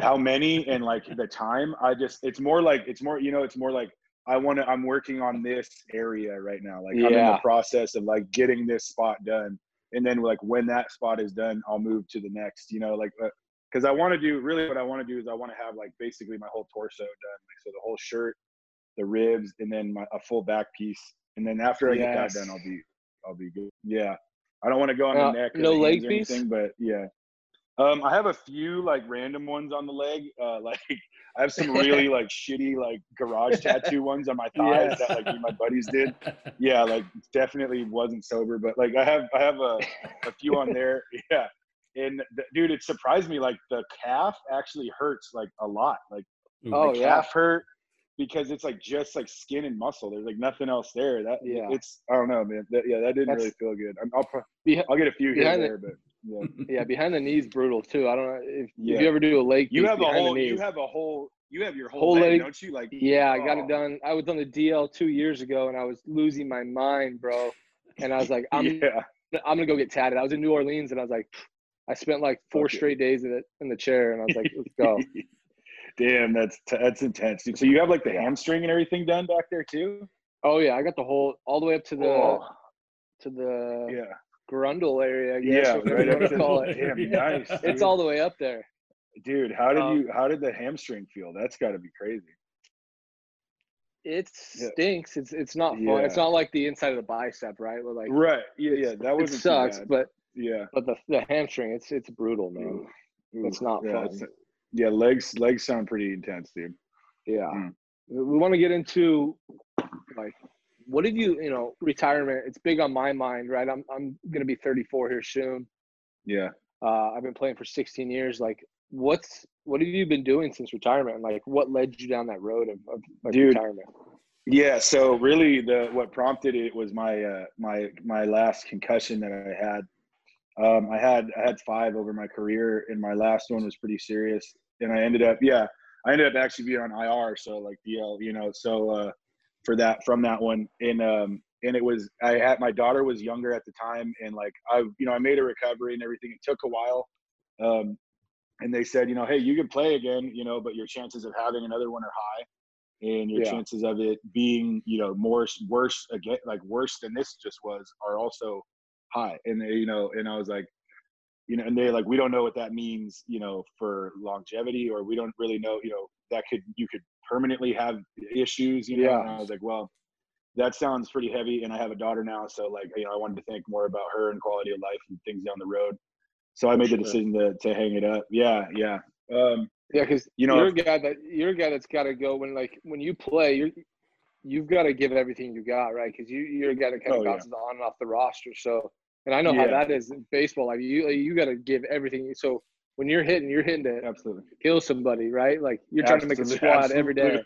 how many and like the time. I just it's more like it's more you know it's more like I want to. I'm working on this area right now. Like I'm in the process of like getting this spot done, and then like when that spot is done, I'll move to the next. You know, like because I want to do really what I want to do is I want to have like basically my whole torso done. Like so the whole shirt, the ribs, and then my a full back piece. And then after I get that done, I'll be I'll be good. Yeah. I don't want to go on Uh, the neck or no leg piece? anything, but yeah. Um, I have a few like random ones on the leg. Uh, like I have some really like shitty like garage tattoo ones on my thighs Yeah. that like me and my buddies did. Yeah, like definitely wasn't sober, but like I have I have a, a few on there. Yeah. And th- dude, it surprised me. Like the calf actually hurts like a lot. Like Oh, the yeah. calf hurt because it's like just like skin and muscle. There's like nothing else there. That Yeah. it's I don't know, man. That, yeah, that didn't That's- really feel good. I'm, I'll pro- Behi- I'll get a few here behind and there, but yeah. yeah, behind the knees brutal too. I don't know if, Yeah. if you ever do a leg. You have a behind the whole. You have a whole. You have your whole, Whole leg, leg. don't you? Like Yeah, I got Oh. it done. I was on the DL two years ago, and I was losing my mind, bro. And I was like, I'm yeah, I'm gonna go get tatted. I was in New Orleans, and I was like, I spent like four Okay. straight days in it in the chair, and I was like, let's go. Damn, that's t- that's intense, dude. So you have like the hamstring and everything done back there too? Oh yeah, I got the whole all the way up to the Oh, to the yeah, grundle area. I guess, yeah, right you up to to call it. Damn, nice. It's all the way up there. dude. How did um, you? How did the hamstring feel? That's got to be crazy. It Yeah. stinks. It's it's not fun. It's not like the inside of the bicep, right? Like Right. Yeah. Yeah. That wasn't sucks, but yeah. but the the hamstring, it's it's brutal, man. Ooh, It's not yeah, fun. it's- yeah, legs legs sound pretty intense, dude. Yeah. Mm. We want to get into like what did you, you know, retirement. It's big on my mind, right? I'm I'm gonna be 34 here soon. Yeah. Uh, I've been playing for 16 years. Like, what's what have you been doing since retirement? Like, what led you down that road of, of, of Dude. retirement? Yeah, so really the what prompted it was my uh my my last concussion that I had. Um I had I had five over my career and my last one was pretty serious and I ended up yeah, I ended up actually being on IR so like DL, you know, so uh for that from that one. And um, and it was I had my daughter was younger at the time, and like I you know I made a recovery and everything. It took a while. Um, and they said, you know, hey, you can play again, you know, but your chances of having another one are high, and your Yeah. chances of it being, you know, more worse again, like worse than this just was, are also high. And they, you know, and I was like, you know, and they're like, we don't know what that means, you know, for longevity, or we don't really know, you know, that could you could permanently have issues, you know. Yeah. And I was like, well, that sounds pretty heavy, and I have a daughter now, so like, you know, I wanted to think more about her and quality of life and things down the road. So I made the decision to to hang it up. Yeah, yeah. Um, Yeah, because You know, you're a guy that you're a guy that's got to go when like when you play, you're you've got to give everything you got, right? Because you you're a guy that kind of Oh, yeah. bounces on and off the roster. So, and I know how that is in baseball. Like you you got to give everything. So when you're hitting, you're hitting to absolutely. kill somebody, right? Like you're trying to make a Absolutely, squad every day.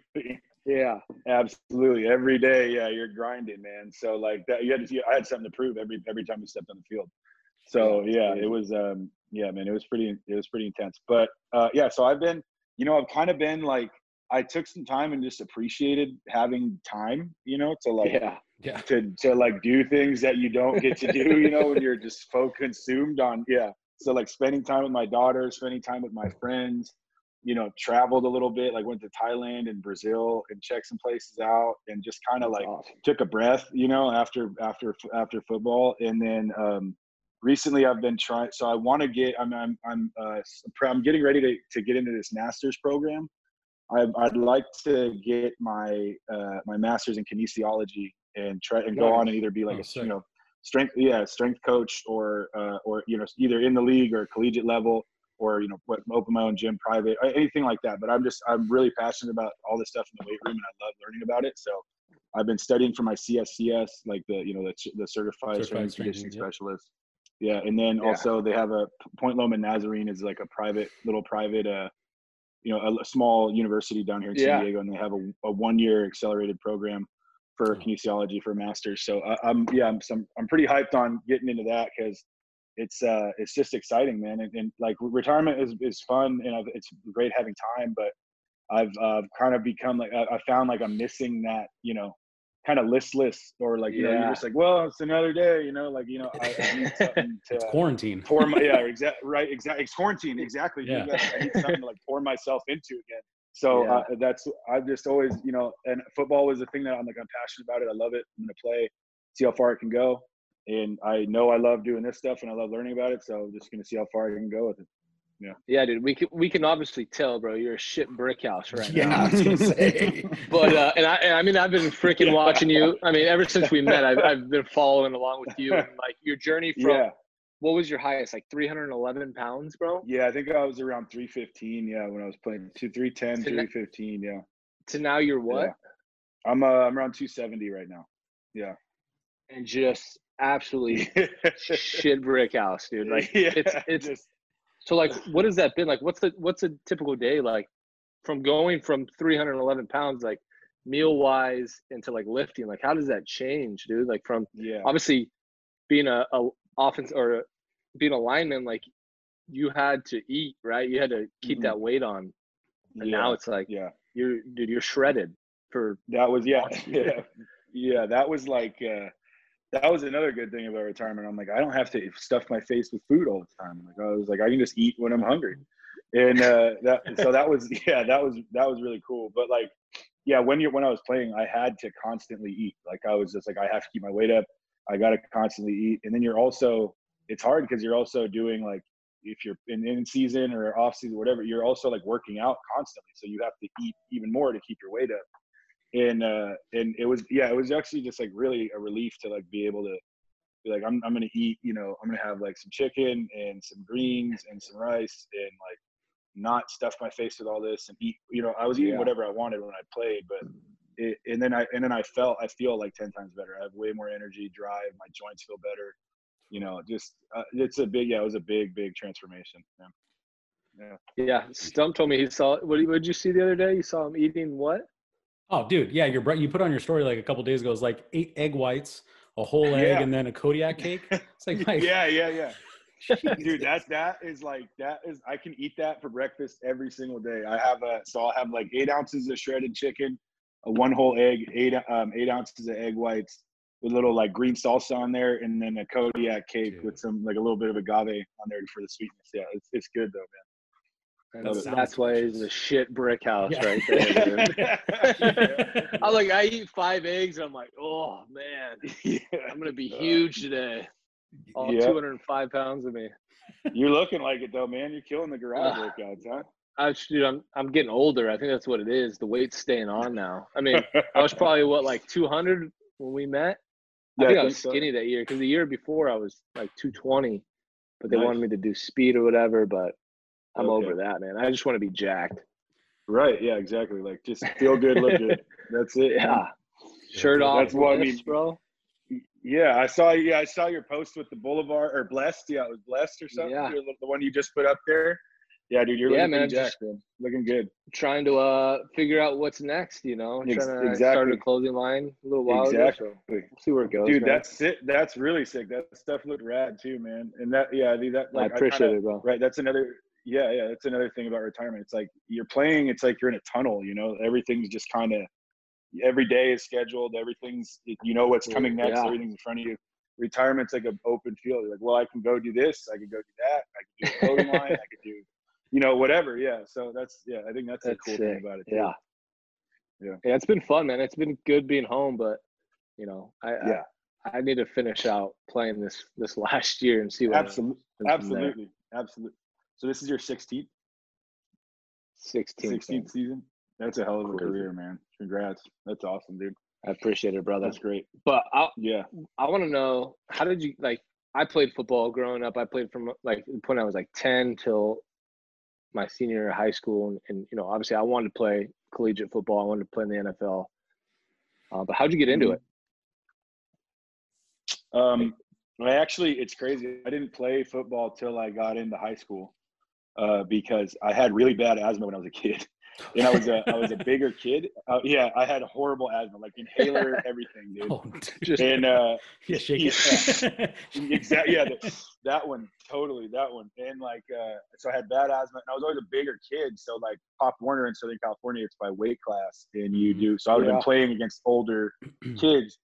Yeah, Absolutely, every day. Yeah, you're grinding, man. So like that, you had to. I had something to prove every every time we stepped on the field. So Yeah, yeah, it was. um Yeah, man, it was pretty. It was pretty intense. But uh yeah, so I've been. You know, I've kind of been like. I took some time and just appreciated having time. You know, to like yeah, Yeah. to to like do things that you don't get to do. You know, when you're just so consumed on. Yeah. So like spending time with my daughter, spending time with my friends you know, traveled a little bit, like went to Thailand and Brazil and checked some places out and just kind of like awesome. took a breath, you know, after after after football. And then um recently I've been trying so I want to get I'm I'm I'm uh I'm getting ready to to get into this masters program. I I'd like to get my uh my masters in kinesiology and try and go on and either be like Oh, a you know strength yeah strength coach or uh or you know either in the league or collegiate level or you know what open my own gym private uh, anything like that but i'm just i'm really passionate about all this stuff in the weight room and i love learning about it so i've been studying for my cscs like the you know the, the certified, Certified strength and conditioning and- yep. specialist yeah and then Yeah. also they have a point loma nazarene is like a private little private uh you know a, a small university down here in Yeah. san diego and they have a, a one year accelerated program for kinesiology for masters. So I, i'm yeah i'm some, i'm pretty hyped on getting into that because it's uh it's just exciting man. And, and like retirement is, is fun and I've, it's great having time but i've uh, kind of become like I, I found like i'm missing that you know kind of listless or like you know you're just like well it's another day you know like you know i, I need something to It's quarantine. pour my yeah exactly right exactly it's quarantine exactly. Yeah. I need something to like pour myself into again so Yeah. uh, that's i've just always you know and football was a thing that i'm like i'm passionate about it i love it i'm gonna play see how far it can go and i know i love doing this stuff and i love learning about it so i'm just gonna see how far i can go with it Yeah. yeah, dude. We can we can obviously tell, bro. You're a shit brick house right Yeah, now. I was gonna say. But uh, and I and I mean I've been freaking Yeah. watching you. I mean ever since we met, I've I've been following along with you and like your journey from yeah what was your highest like 311 pounds, bro, yeah i think i was around 315 yeah when i was playing two 310 To na- 315 yeah to now you're what? Yeah. i'm uh, i'm around 270 right now yeah And just absolutely shit brick house, dude. Like yeah, it's it's just so like what has that been like? What's the what's a typical day like from going from 311 pounds like meal wise into like lifting? Like how does that change, dude? Like from yeah obviously being a, a offense or being a lineman, like you had to eat, right? You had to keep Mhm. that weight on. And now it's like yeah you're dude, you're shredded for That was yeah, yeah, yeah. That was like uh, that was another good thing about retirement. I'm like, I don't have to stuff my face with food all the time. Like I was like, I can just eat when I'm hungry, and uh, that so that was yeah, that was that was really cool. But like, yeah, when you when I was playing, I had to constantly eat. Like I was just like, I have to keep my weight up. I got to constantly eat, and then you're also it's hard because you're also doing like if you're in, in season or off season, whatever, you're also like working out constantly. So you have to eat even more to keep your weight up and uh and it was yeah it was actually just like really a relief to like be able to be like i'm, I'm gonna eat you know i'm gonna have like some chicken and some greens and some rice and like not stuff my face with all this and eat you know i was eating Yeah. whatever i wanted when i played but it, and then i and then i felt i feel like 10 times better i have way more energy drive my joints feel better you know just uh, it's a big yeah it was a big big transformation yeah yeah yeah. Stump told me he saw what did you see the other day? You saw him eating what? Oh, dude, yeah, your you put on your story like a couple days ago. It was like eight egg whites, a whole egg, Yeah. and then a Kodiak cake. It's like, Mike, yeah yeah yeah dude that that is like that is i can eat that for breakfast every single day i have a so i'll have like eight ounces of shredded chicken a one whole egg, eight um, eight ounces of egg whites with a little like green salsa on there, and then a Kodiak cake Dude. with some like a little bit of agave on there for the sweetness. Yeah, it's it's good though, man. That that's why it's a shit brick house Yeah. right there. I'm like, I eat five eggs, and I'm like, oh man, yeah. I'm gonna be huge today. All Yeah. 205 pounds of me. You're looking like it though, man. You're killing the garage Ah. workouts, huh? I, dude, I'm I'm getting older. I think that's what it is. The weight's staying on now. I mean, I was probably what like 200 when we met. I Yeah, think I was so. skinny that year because the year before I was like 220, but they Nice. wanted me to do speed or whatever. But I'm Okay. over that, man. I just want to be jacked. Right. Yeah. Exactly. Like just feel good, look good. That's it. man. Yeah, shirt off, That's what I mean. bro. Yeah, I saw. Yeah, I saw your post with the Boulevard or Blessed. Yeah, it was Blessed or something. Yeah. The one you just put up there. Yeah, dude, you're Yeah, looking man, jacked, man. Looking good. Trying to uh figure out what's next. You know, Ex- trying to start a clothing line a little while Exactly. ago. So we'll see where it goes. Dude, man. that's sick. That's really sick. That stuff looked rad too, man. And that, yeah, dude, that. I Like, appreciate kinda- it, bro. Right. That's another. Yeah, yeah. That's another thing about retirement. It's like you're playing. It's like you're in a tunnel. You know, everything's just kind of. Every day is scheduled. Everything's. You know what's coming next. Yeah. Everything's in front of you. Retirement's like an open field. You're like, well, I can go do this. I can go do that. I can do a clothing line. I could do, you know, whatever. Yeah. So that's yeah. I think that's, That's a cool sick. thing about it. too. Yeah. Yeah. Yeah, it's been fun, man. It's been good being home, but you know, I Yeah. I, I need to finish out playing this this last year and see what Absolutely. happens from there. Absolutely. Absolutely. So this is your 16th, 16. 16th season. That's a hell of a career, man. Congrats. That's awesome, dude. I appreciate it, brother. That's great. But I Yeah. I want to know how did you like? I played football growing up. I played from like when I was like 10 till my senior year of high school, and, and you know, obviously, I wanted to play collegiate football. I wanted to play in the NFL. Uh, but how'd you get into Mhm. it? Um, I actually, it's crazy. I didn't play football till I got into high school uh, because I had really bad asthma when I was a kid. And I was a I was a bigger kid. Uh, yeah, I had horrible asthma, like inhaler, everything, dude. Oh, Just And uh, yeah, shake it. exactly yeah that, that one totally that one and like uh so i had bad asthma and i was always a bigger kid so like pop warner in southern california it's by weight class and you do so i would have Yeah. been playing against older kids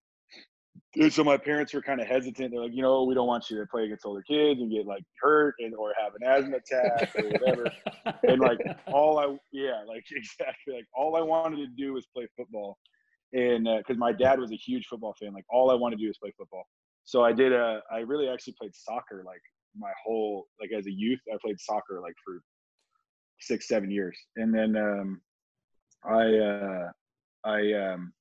so my parents were kind of hesitant. They're like you know we don't want you to play against older kids and get like hurt and or have an asthma attack or whatever. And like all I yeah like exactly. Like all I wanted to do was play football, and because my dad was a huge football fan, like all I wanted to do was play football. So I did a I really actually played soccer like my whole like as a youth I played soccer like for six seven years, and then um, I uh, I um,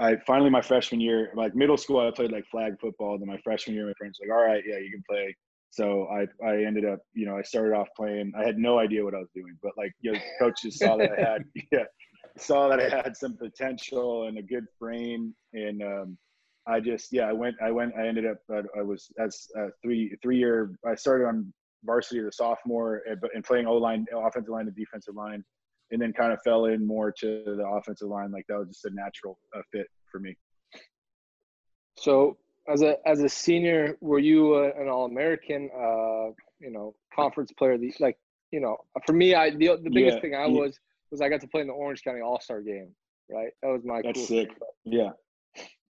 I finally my freshman year like middle school I played like flag football. Then my freshman year my friends were like all right yeah you can play so I, I ended up, you know, I started off playing. I had no idea what I was doing, but like, you know, coaches saw that I had, yeah, saw that I had some potential and a good frame. And um, I just, yeah, I went, I went, I ended up, uh, I was as a three, three year, I started on varsity as a sophomore and, and playing O line, offensive line and defensive line, and then kind of fell in more to the offensive line. Like that was just a natural uh, fit for me. So as a as a senior, were you uh, an All American? Uh, you know, conference player. The like, you know, for me, I the the biggest Yeah, thing I was was I got to play in the Orange County All Star game. Right, that was my That's sick. thing, Yeah.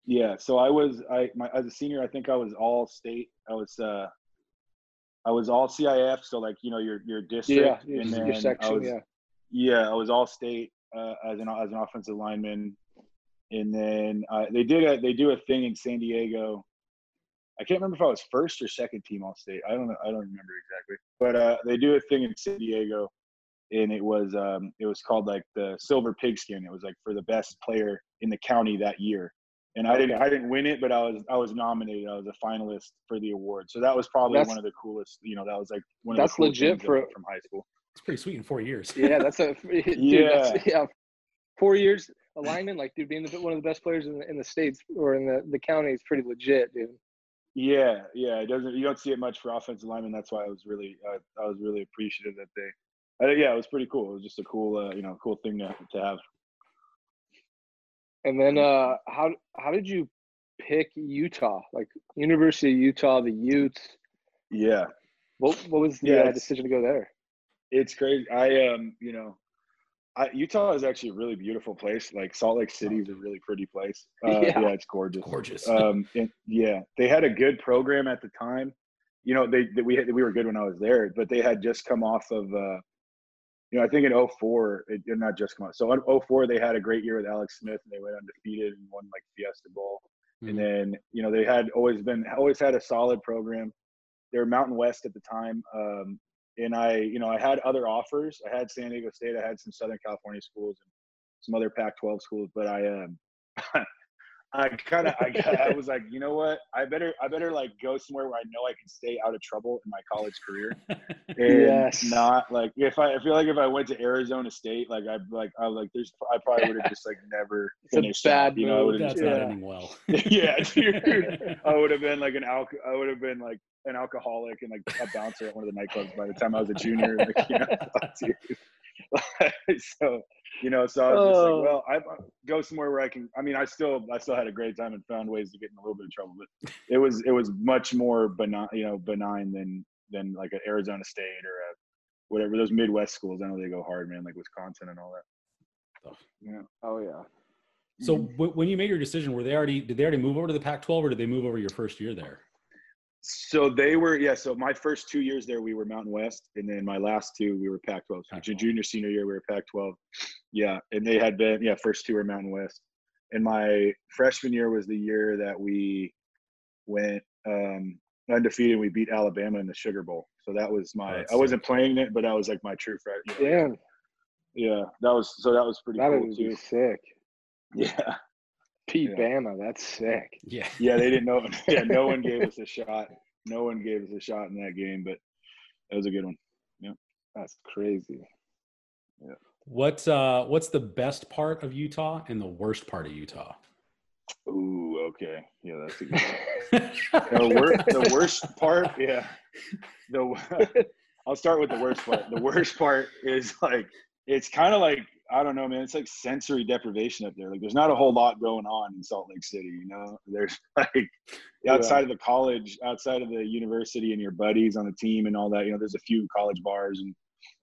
Yeah. So I was I my as a senior, I think I was all state. I was uh I was all CIF, so like, you know, your your district Yeah, your, and your then I section. was yeah, yeah, I was all state uh, as an as an offensive lineman. And then uh, they did a they do a thing in San Diego. I can't remember if I was first or second team all state. I don't know. I don't remember exactly. But uh, they do a thing in San Diego, and it was um, it was called like the Silver Pigskin. It was like for the best player in the county that year. And I didn't I didn't win it, but I was I was nominated. I was a finalist for the award. So that was probably That's- one of the coolest. You know, that was like one of That's the legit for- from high school. It's pretty sweet in four years. yeah, that's a dude, Yeah. That's, yeah, four years a lineman, like dude, being the, one of the best players in the, in the states or in the the county is pretty legit, dude. Yeah, yeah, it doesn't. You don't see it much for offensive linemen. That's why I was really, uh, I was really appreciative that they. I, yeah, it was pretty cool. It was just a cool, uh, you know, cool thing to to have. And then uh how how did you pick Utah? Like University of Utah, the Utes. Yeah, What what was the Yeah, uh, decision to go there? It's crazy. I um, you know, I, Utah is actually a really beautiful place. Like Salt Lake City is a really pretty place. Uh, Yeah. yeah. it's gorgeous. Gorgeous. Um, and yeah, they had a good program at the time. You know, they, they we had, we were good when I was there, but they had just come off of, uh, you know, I think in 04, it did not just come out. So in 04, they had a great year with Alex Smith, and they went undefeated and won like Fiesta Bowl. Mhm. And then you know they had always been always had a solid program. They were Mountain West at the time, um, and I you know I had other offers. I had San Diego State. I had some Southern California schools and some other Pac-12 schools, but I um I kind of I, I was like you know what I better I better like go somewhere where I know I can stay out of trouble in my college career and Yes. not like if I, I feel like if I went to Arizona State like I like I like there's I probably would have just like never It's a finished bad out, you know I would have That's not Yeah. ending well. yeah, dude. I would have been like an alco- I would have been like an alcoholic and like a bouncer at one of the nightclubs by the time I was a junior. Like, you know, so you know, so I was just Oh. like, well, I go somewhere where I can. I mean, I still, I still had a great time and found ways to get in a little bit of trouble, but it was, it was much more benign, you know, benign than than like an Arizona State or a whatever those Midwest schools. I know they go hard, man, like Wisconsin and all that. Yeah. Oh yeah. So Mhm. w- when you made your decision, were they already did they already move over to the Pac-12 or did they move over your first year there? So they were, yeah. So my first two years there, we were Mountain West, and then my last two, we were Pac-12. So Pac-12. junior, senior year, we were Pac-12. Yeah, and they had been, yeah, first two were Mountain West, and my freshman year was the year that we went um, undefeated. We beat Alabama in the Sugar Bowl. So that was my. that's I wasn't playing it, but that was like my true freshman. Yeah, Damn, yeah, that was so that was pretty that cool too. be sick. Yeah, Pete Yeah. Bama, that's sick. Yeah. yeah, they didn't know. Yeah, no one gave us a shot. No one gave us a shot in that game, but that was a good one. Yeah, that's crazy. What's uh what's the best part of Utah and the worst part of Utah? Ooh, okay. Yeah, that's a good one. The, wor- the worst part, yeah. The I'll start with the worst part. The worst part is like it's kind of like I don't know, man. It's like sensory deprivation up there. Like there's not a whole lot going on in Salt Lake City. You know, there's like outside of the college, outside of the university, and your buddies on the team and all that. You know, there's a few college bars and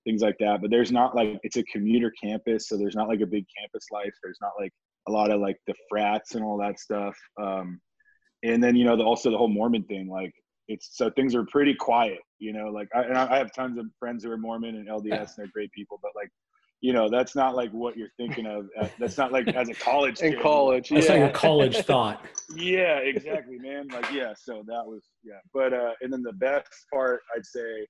things like that, but there's not like it's a commuter campus, so there's not like a big campus life. There's not like a lot of like the frats and all that stuff. Um, and then you know the, also the whole Mormon thing, like it's so things are pretty quiet. You know, like I, and I I have tons of friends who are Mormon and LDS, and they're great people, but like. You know, that's not like what you're thinking of. uh, That's not like as a college In kid. college, That's yeah. not your college thought. Yeah, exactly, man. Like, yeah. So that was yeah. But uh, and then the best part, I'd say,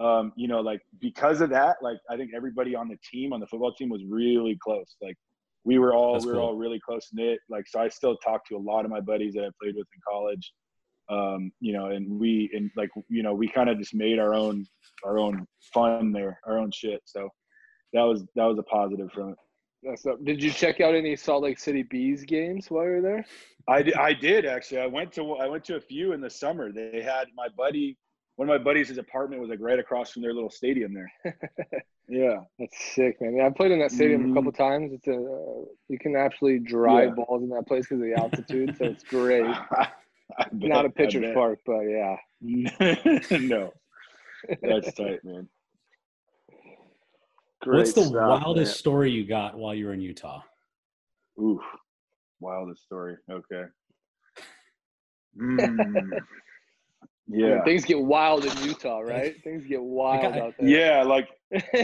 um, you know, like because of that, like I think everybody on the team, on the football team, was really close. Like we were all That's we were cool. all really close knit. Like so, I still talk to a lot of my buddies that I played with in college. Um, you know, and we and like you know, we kind of just made our own our own fun there, our own shit. So that was that was a positive from it. That's up. Did you check out any Salt Lake City Bees games while you were there? I did, I did actually. I went to I went to a few in the summer. They had my buddy, one of my buddies, his apartment was like right across from their little stadium there. yeah, That's sick, man. Yeah, I played in that stadium Mhm. a couple times. It's a you can actually drive Yeah. balls in that place because of the altitude, so it's great. I bet, Not a pitcher's park, but yeah. no, that's tight, man. Great What's the stuff, wildest man. story you got while you were in Utah? Oof, wildest story. Okay. Mm. Yeah, things get wild in Utah, right? Things get wild out there. yeah, like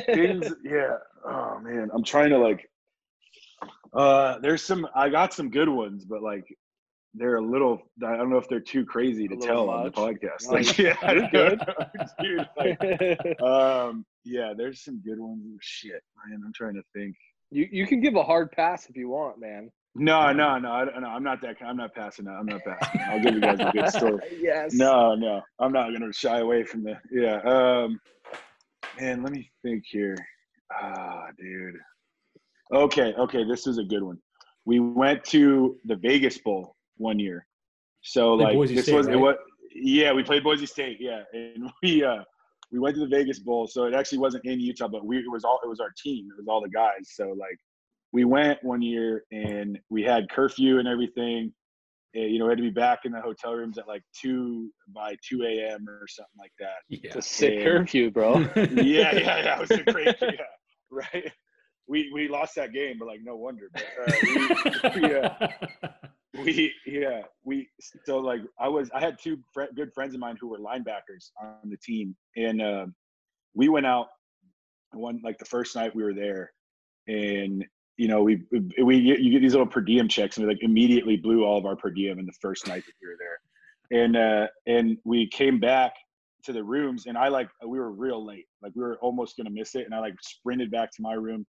things yeah. Oh man. I'm trying to like uh there's some i got some good ones but like they're a little i don't know if they're too crazy to tell on the podcast. No, like yeah you're good. dude, like, um yeah there's some good ones. Shit man. I'm trying to think. You you can give a hard pass if you want, man. No no no, I, no i'm not that i'm not passing that i'm not passing that. i'll give you guys a good story yes. no, no, I'm not gonna shy away from the yeah. Um, man, let me think here. Ah, dude. Okay, okay, this is a good one. We went to the Vegas Bowl one year, so Played like Boise this State, was right? it was yeah. We played Boise State, yeah, and we uh we went to the Vegas Bowl, so it actually wasn't in Utah, but we it was all it was our team, it was all the guys. So like we went one year and we had curfew and everything. Eh, you know, we had to be back in the hotel rooms at like two by two a.m. or something like that. Yeah. It's a sick Yeah. curfew, bro. yeah, yeah, yeah. It was a great, yeah, right. we we lost that game, but like no wonder. But, uh, we, we, uh, we yeah we so like I was I had two fr- good friends of mine who were linebackers on the team, and uh, we went out one like the first night we were there, and you know we we you get these little per diem checks, and we like immediately blew all of our per diem in the first night that we were there, and uh, and we came back to the rooms, and I like we were real late, like we were almost gonna miss it, and I like sprinted back to my room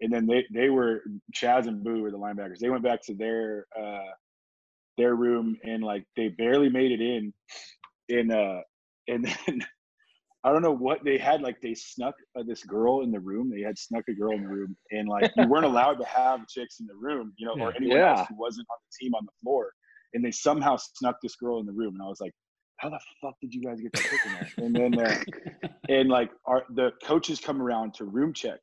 and then they they were Chaz and Boo were the linebackers. They went back to their uh their room and like they barely made it in. In uh and then I don't know what they had. Like they snuck uh, this girl in the room. They had snuck a girl in the room, and like you weren't allowed to have chicks in the room, you know, or anyone Yeah. else who wasn't on the team on the floor. And they somehow snuck this girl in the room, and I was like, "How the fuck did you guys get that chick in there?" And then uh, and like our the coaches come around to room check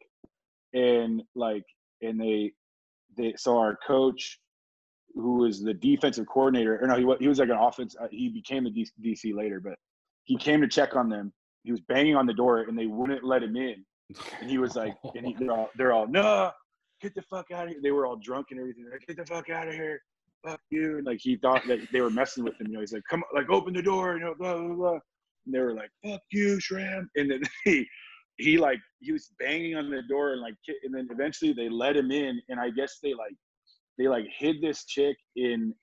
and like and they they so our coach who was the defensive coordinator or no he was, he was like an offense uh, he became the dc later but he came to check on them he was banging on the door and they wouldn't let him in. And he was like and he, they're all they're all no get the fuck out of here. They were all drunk and everything. They're like get the fuck out of here. Fuck you. And like he thought that they were messing with him you know he's like come like open the door you know blah blah blah and they were like fuck you shrimp and then he he like he was banging on the door and like and then eventually they let him in and i guess they like they like hid this chick in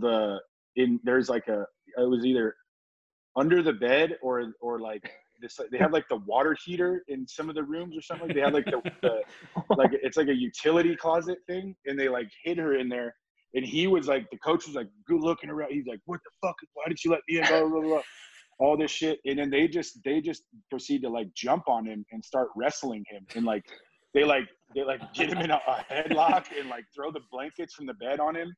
the in there's like a it was either under the bed or or like this they have like the water heater in some of the rooms or something they had like the, the like it's like a utility closet thing and they like hid her in there and he was like the coach was like good looking around he's like what the fuck why did you let me in blah blah blah, all this shit and then they just they just proceed to like jump on him and start wrestling him and like they like they like get him in a, a headlock and like throw the blankets from the bed on him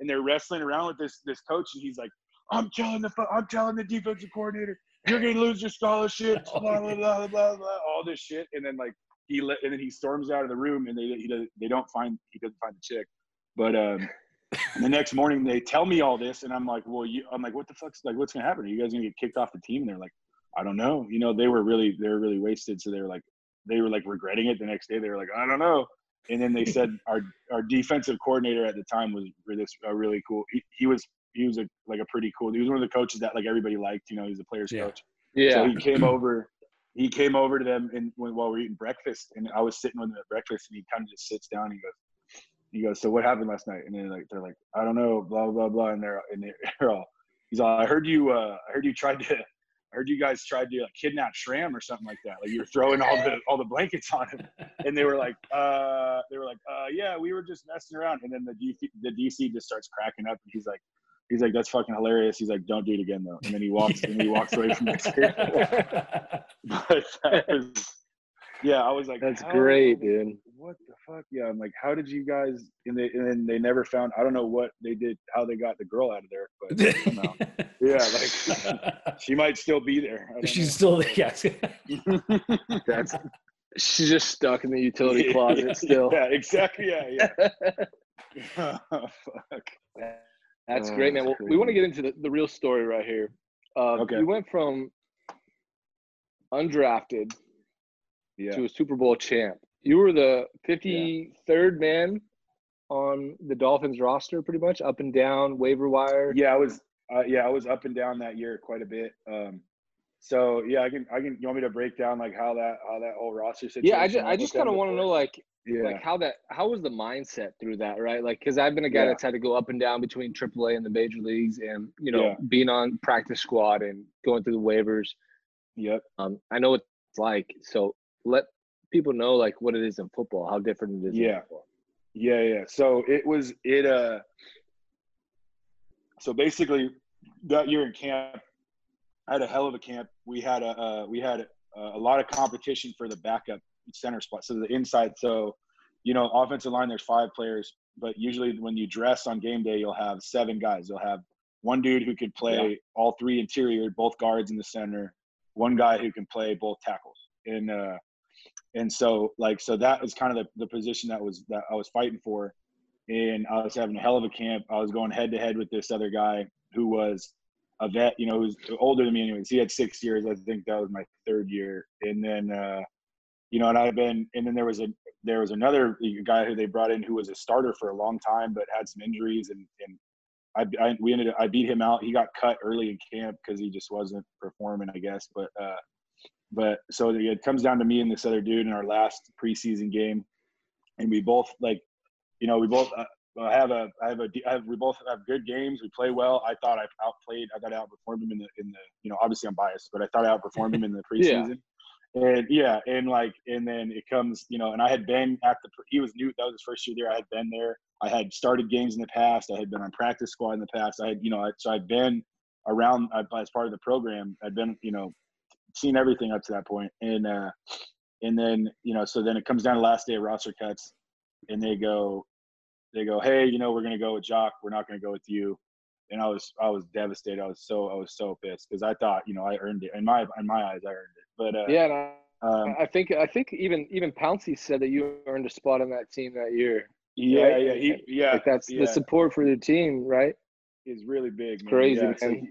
and they're wrestling around with this this coach and he's like i'm telling the i'm telling the defensive coordinator you're gonna lose your scholarship blah blah blah blah blah all this shit. And then like he let and then he storms out of the room and they he does, they don't find he doesn't find the chick. But um the next morning they tell me all this and i'm like well you i'm like what the fuck's like what's gonna happen? Are you guys gonna get kicked off the team? And they're like i don't know. You know they were really they were really wasted. So they were like they were like regretting it the next day. They were like i don't know. And then they said our our defensive coordinator at the time was this uh, really cool he, he was he was a like a pretty cool he was one of the coaches that like everybody liked you know he's a players Yeah. coach Yeah. so he came over he came over to them and when, while we are eating breakfast and i was sitting with him at breakfast and he kind of just sits down and he goes he goes so what happened last night and then like they're like i don't know blah blah blah and they're and they're all he's all i heard you uh i heard you tried to I heard you guys tried to like, kidnap Shram or something like that. Like you were throwing all the all the blankets on him, and they were like, uh, they were like, uh, yeah, we were just messing around. And then the DC, the DC just starts cracking up, and he's like, he's like, that's fucking hilarious. He's like, don't do it again though. And then he walks and he walks away from the table. But that was, yeah, I was like, That's how- great, dude. What the fuck? Yeah, I'm like, how did you guys? And they and then they never found. I don't know what they did, how they got the girl out of there, but somehow. yeah, like she might still be there. She's know. still there. Yes. That's she's just stuck in the utility closet still. Yeah, exactly. Yeah, yeah. oh, fuck. That's Oh, great, man. Well, we want to get into the, the real story right here. Uh, Okay. You went from undrafted Yeah. to a Super Bowl champ. You were the 53rd man on the Dolphins roster, pretty much up and down waiver wire. Yeah, I was. Uh, yeah, I was up and down that year quite a bit. Um, so yeah, I can. I can. You want me to break down like how that how that whole roster situation? Yeah, I just, I just kind of want to know like Yeah. like how that how was the mindset through that right like because i've been a guy Yeah. that's had to go up and down between aaa and the major leagues and you know Yeah. being on practice squad and going through the waivers yep. um i know what it's like so let people know like what it is in football how different it is in Yeah. Yeah, yeah. So it was it uh so basically that year in camp I had a hell of a camp. We had a uh, we had a, a lot of competition for the backup center spot. So the inside so you know, offensive line there's five players, but usually when you dress on game day you'll have seven guys. You'll have one dude who could play all three interior, both guards in the center, one guy who can play both tackles. And uh and so like so that was kind of the, the position that was that I was fighting for. And I was having a hell of a camp. I was going head to head with this other guy who was a vet, you know, who was older than me anyways. He had six years. I think that was my third year. And then uh you know, and I've been, and then there was a there was another guy who they brought in who was a starter for a long time but had some injuries and and I, I we ended up, I beat him out. He got cut early in camp because he just wasn't performing, I guess. But uh, but so it comes down to me and this other dude in our last preseason game, and we both like, you know, we both. Uh, I have a, I have a, I have, we both have good games. We play well. I thought I outplayed, I thought I outperformed him in the, in the, you know, obviously I'm biased, but I thought I outperformed him in the preseason. yeah. And yeah, and like, and then it comes, you know, and I had been at the, he was new, that was his first year there. I had been there. I had started games in the past. I had been on practice squad in the past. I had, you know, I, so I'd been around as part of the program. I'd been, you know, seen everything up to that point. And, uh, and then, you know, so then it comes down to last day of roster cuts and they go, they go, hey, you know, we're gonna go with Jacques. We're not gonna go with you. And I was I was devastated. I was so I was so pissed because I thought you know I earned it in my in my eyes I earned it. But uh, yeah, I, um, I think I think even even Pouncey said that you earned a spot on that team that year. Yeah, right? yeah, he, yeah. Like that's yeah. the support for the team, right? Is really big. Man. Crazy, yeah, man. So he,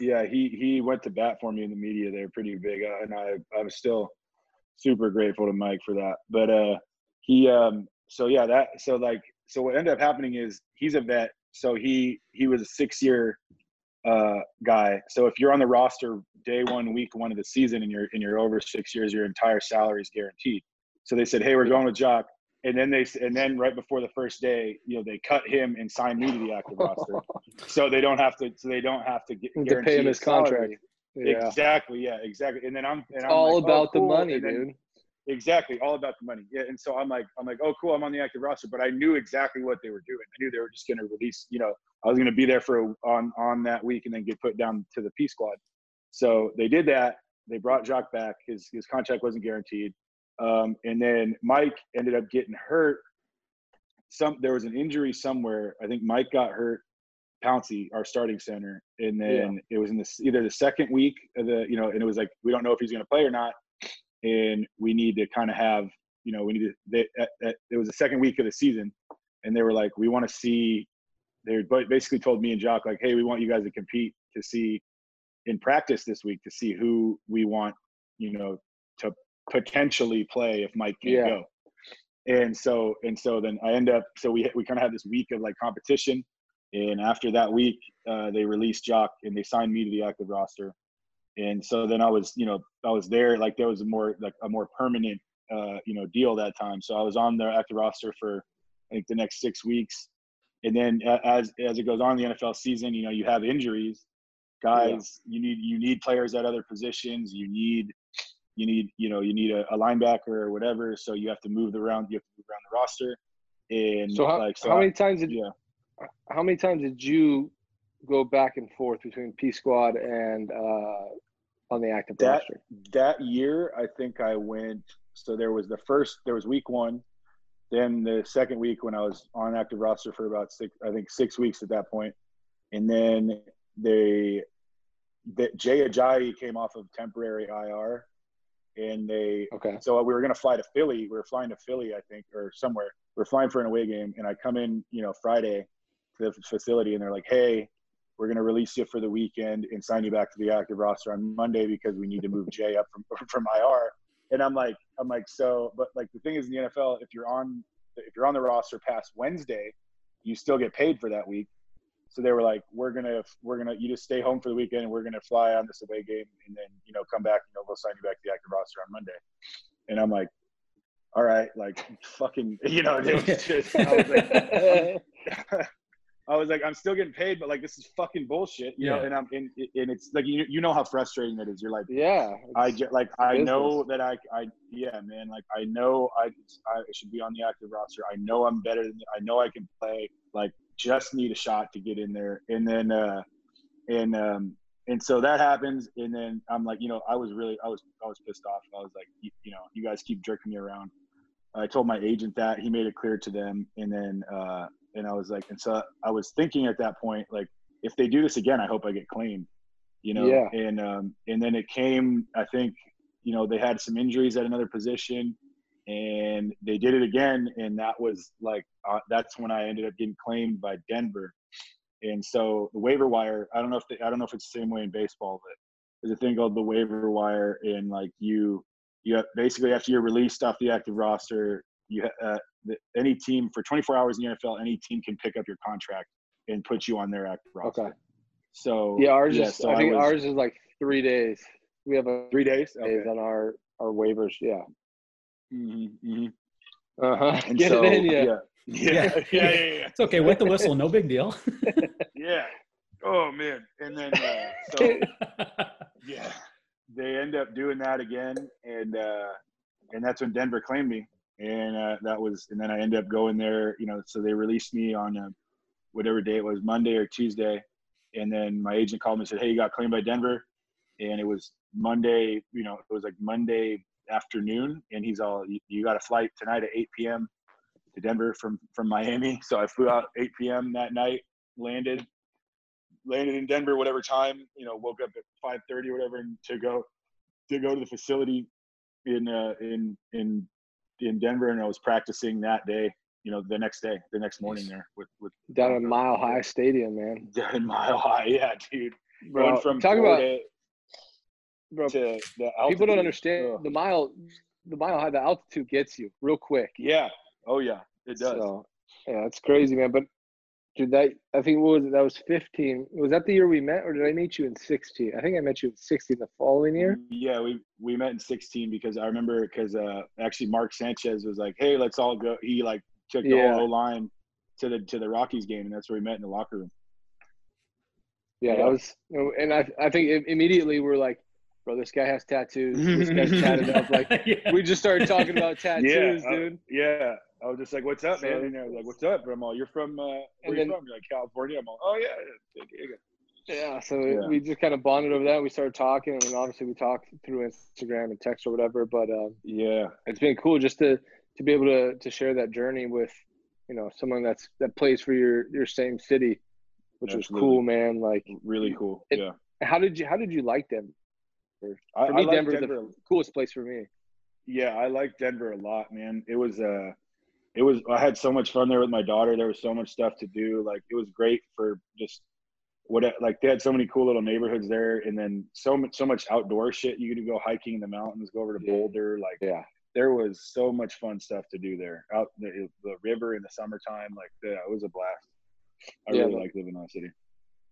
yeah, he he went to bat for me in the media. They're pretty big, uh, and I I was still super grateful to Mike for that. But uh, he um so yeah that so like so what ended up happening is he's a vet, so he he was a six year uh, guy. So if you're on the roster day one, week one of the season, and you're and you're over six years, your entire salary is guaranteed. So they said, hey, we're going with Jacques. And then they and then right before the first day, you know, they cut him and signed me to the active roster, so they don't have to. So they don't have to get to pay him his contract. Yeah. Exactly. Yeah. Exactly. And then I'm. And I'm all like, about oh, cool. the money, then, dude. Exactly, all about the money. Yeah, and so I'm like, I'm like, oh, cool, I'm on the active roster, but I knew exactly what they were doing. I knew they were just going to release. You know, I was going to be there for a, on on that week and then get put down to the P squad. So they did that. They brought Jacques back. His his contract wasn't guaranteed, um, and then Mike ended up getting hurt. Some there was an injury somewhere. I think Mike got hurt. Pouncey, our starting center, and then yeah. it was in the either the second week of the you know, and it was like we don't know if he's going to play or not and we need to kind of have you know we need to they, at, at, it was the second week of the season and they were like we want to see they basically told me and Jacques like hey we want you guys to compete to see in practice this week to see who we want you know to potentially play if Mike can't yeah. go and so and so then I end up so we we kind of had this week of like competition and after that week uh, they released Jacques and they signed me to the active roster and so then I was, you know, I was there. Like there was a more like a more permanent, uh, you know, deal that time. So I was on the active roster for I think the next six weeks, and then as as it goes on the NFL season, you know, you have injuries. Guys, yeah. you need you need players at other positions. You need you need you know you need a, a linebacker or whatever. So you have to move around. You have to move around the roster. And so how, like so how many times did yeah how many times did you go back and forth between P squad and uh, on the active that, roster? That year, I think I went. So there was the first. There was week one. Then the second week when I was on active roster for about six, I think six weeks at that point, and then they, the, Jay Ajayi came off of temporary IR, and they. Okay. So we were going to fly to Philly. We were flying to Philly, I think, or somewhere. We are flying for an away game, and I come in, you know, Friday to the facility, and they're like, "Hey, we're going to release you for the weekend and sign you back to the active roster on Monday because we need to move Jay up from from IR. And I'm like, I'm like, so, but like the thing is in the NFL, if you're on if you're on the roster past Wednesday, you still get paid for that week. So they were like, we're gonna we're gonna you just stay home for the weekend and we're gonna fly on this away game and then you know come back. You know we'll sign you back to the active roster on Monday. And I'm like, all right, like fucking, you know, it was just, I was like, I was like, I'm still getting paid, but like this is fucking bullshit, you yeah. know. And I'm and, and it's like you you know how frustrating that is. You're like, yeah, I get like I business. know that I I yeah man, like I know I I should be on the active roster. I know I'm better than I know I can play. Like just need a shot to get in there, and then uh and um and so that happens, and then I'm like, you know, I was really I was I was pissed off. I was like, you, you know, you guys keep jerking me around. I told my agent that he made it clear to them, and then uh and I was like, and so I was thinking at that point, like, if they do this again, I hope I get claimed, you know. Yeah. And um, and then it came. I think, you know, they had some injuries at another position, and they did it again, and that was like, uh, that's when I ended up getting claimed by Denver. And so the waiver wire, I don't know if they, I don't know if it's the same way in baseball, but there's a thing called the waiver wire, and like you you have, basically after you're released off the active roster, you ha- uh, the, any team for 24 hours in the NFL, any team can pick up your contract and put you on their active roster. Okay. So Yeah, ours is. so I think was- ours is like three days. We have a three days. days on our our waivers. Yeah. hmm hmm Uh huh. Get so, it in, yeah. yeah. Yeah, yeah, yeah, yeah, It's okay. With the whistle, no big deal. yeah. Oh man, and then uh, so yeah, they end up doing that again, and uh, and that's when Denver claimed me, and uh, that was, and then I ended up going there. You know, so they released me on uh whatever day it was, Monday or Tuesday, and then my agent called me and said, "Hey, you got claimed by Denver," and it was Monday. You know, it was like Monday afternoon, and he's all, "You, you got a flight tonight at 8 p.m." to Denver from from Miami. So I flew out 8 p.m. that night, landed landed in Denver whatever time, you know, woke up at 5:30 or whatever and to go to go to the facility in uh in in in Denver and I was practicing that day, you know, the next day, the next morning there with with Down at Mile High Stadium, man. down in Mile High. Yeah, dude. Bro, Going from talk about Florida bro. to the People don't understand Ugh. the mile. The mile high, the altitude gets you real quick. Yeah. Oh yeah, it does. So, yeah, it's crazy, man. But dude, that I think what was it? That was 15. Was that the year we met, or did I meet you in 16? I think I met you in 16 the following year. Yeah, we we met in 16 because I remember because uh, actually Mark Sanchez was like, "Hey, let's all go." He like took the Yeah. whole O line to the to the Rockies game, and that's where we met in the locker room. Yeah, Yeah. that was, and I I think immediately we're like, bro, this guy has tattoos. This guy's tatted up. Like Yeah. we just started talking about tattoos, uh, dude. yeah. I was just like, "What's up, man?" And I was like, "What's up?" I'm all, "You're from uh, where And you then- from?" You're like California. I'm all, "Oh yeah." yeah, San Diego." Yeah, so Yeah. we just kind of bonded over that. We started talking, and then obviously we talked through Instagram and text or whatever. But um, Yeah, it's been cool just to to be able to to share that journey with you know someone that's that plays for your your same city, which was cool, man. Like, really cool. It- yeah, how did you how did you like them? I, For me, I like Denver's Denver. the coolest place for me. yeah, I like Denver a lot, man. It was uh it was I had so much fun there with my daughter. There was so much stuff to do. Like it was great for just what like they had so many cool little neighborhoods there and then so much so much outdoor shit. You could go hiking in the mountains, go over to Boulder, like Yeah, there was so much fun stuff to do there. Out the, the river in the summertime, like yeah, it was a blast. I Yeah, really like living in that city.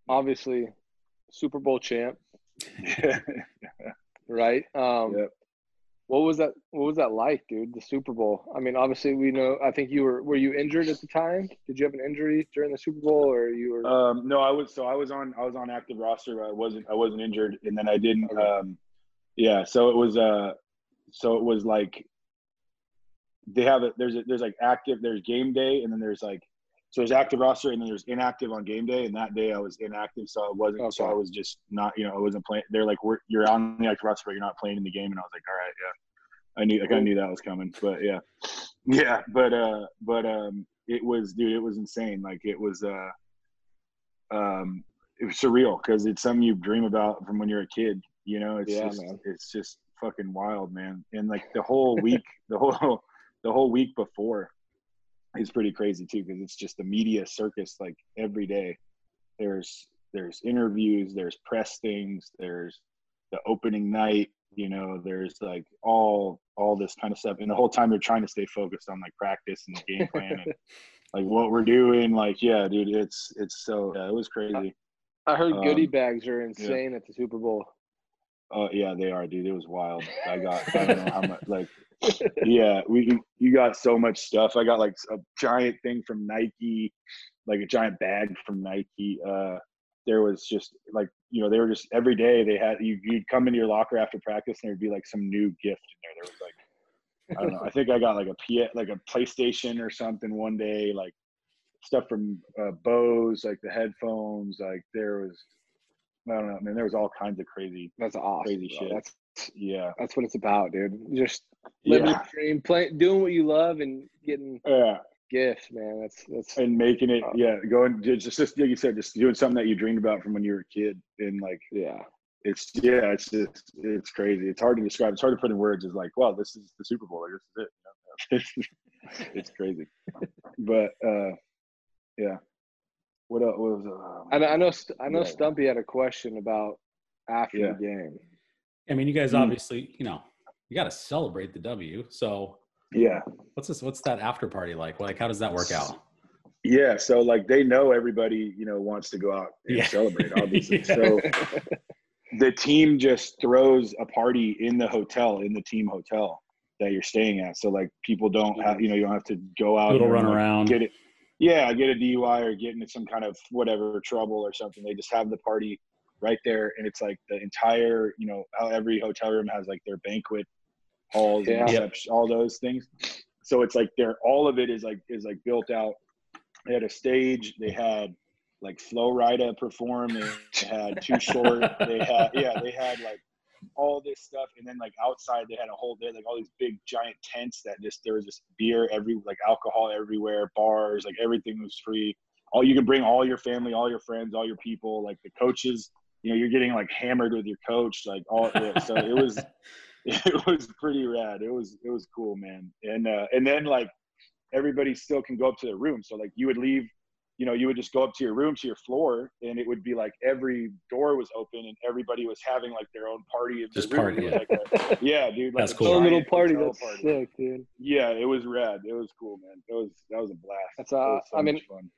obviously, Super Bowl champ, right? Um, Yep. What was that? What was that like, dude? The Super Bowl. I mean, obviously, we know. I think you were. Were you injured at the time? Did you have an injury during the Super Bowl, or you were? Um, no, I was so I was on I was on active roster. I wasn't I wasn't injured, and then I didn't. Okay. Um, yeah, so it was uh, so it was like they have it. There's a, there's like active. There's game day, and then there's like so there's active roster, and then there's inactive on game day. And that day I was inactive, so I wasn't. So I was just not. You know, I wasn't playing. They're like, we're you're on the active roster, but you're not playing in the game. And I was like, all right, yeah. I knew like, I knew that was coming, but yeah, yeah. But uh, but um, it was dude, it was insane. Like it was uh um it was surreal because it's something you dream about from when you're a kid you know it's Yeah, just man. it's just fucking wild man and like the whole week the whole the whole week before is pretty crazy too because it's just a media circus like every day. There's there's interviews there's press things there's the opening night you know there's like all all this kind of stuff and the whole time they're trying to stay focused on like practice and the game plan and like what we're doing like yeah dude it's it's so yeah, it was crazy. I heard goodie um, bags are insane at the Super Bowl. oh yeah they are dude it was wild. I got i don't know how much like yeah we you got so much stuff i got like a giant thing from nike like a giant bag from nike uh there was just like you know they were just every day they had you you'd come into your locker after practice and there'd be like some new gift in there there was like i don't know i think i got like a P- like a playstation or something one day like stuff from uh, bose like the headphones like there was i don't know man there was all kinds of crazy That's awesome. Crazy bro. shit. That's yeah that's what it's about, dude. Just living yeah your dream, playing, doing what you love, and getting yeah gifts, man. That's that's and making it yeah going just just like you said just doing something that you dreamed about from when you were a kid and like yeah. it's yeah it's just it's crazy it's hard to describe it's hard to put in words it's like wow this is the super bowl like, this is it it's crazy but uh yeah what else what was uh, I know, I know, I know. Yeah. Stumpy had a question about after Yeah. the game. I mean, you guys Mm. obviously, you know, you got to celebrate the W. So Yeah. what's this? What's that after party like? Like, how does that work out? Yeah. So like they know everybody, you know, wants to go out and Yeah. celebrate, obviously. Yeah. So the team just throws a party in the hotel, in the team hotel that you're staying at. So like people don't have, you know, you don't have to go out Little and, run like, around. Get it. Yeah, get a DUI or get into some kind of whatever trouble or something. They just have the party right there, and it's like the entire, you know, how every hotel room has like their banquet halls Yeah. and Yep. all those things. So it's like they're all of it is like is like built out. They had a stage. They had like Flo Rida perform. They had Too Short. They had yeah. They had like all this stuff, and then like outside they had a whole day like all these big giant tents that just there was just beer every like alcohol everywhere, bars like everything was free. All you can bring all your family, all your friends, all your people. Like the coaches, you know, you're getting like hammered with your coach. Like all yeah, so it was it was pretty rad. It was it was cool, man. And uh, and then like everybody still can go up to their room. So like you would leave, you know, you would just go up to your room to your floor, and it would be like every door was open and everybody was having like their own party. In their Just room. party, It yeah. Like a- yeah, dude. Like That's a cool. a little party. hotel That's party. sick, dude. Yeah, it was rad. It was cool, man. It was that was a blast. That's, It uh, so I mean, fun.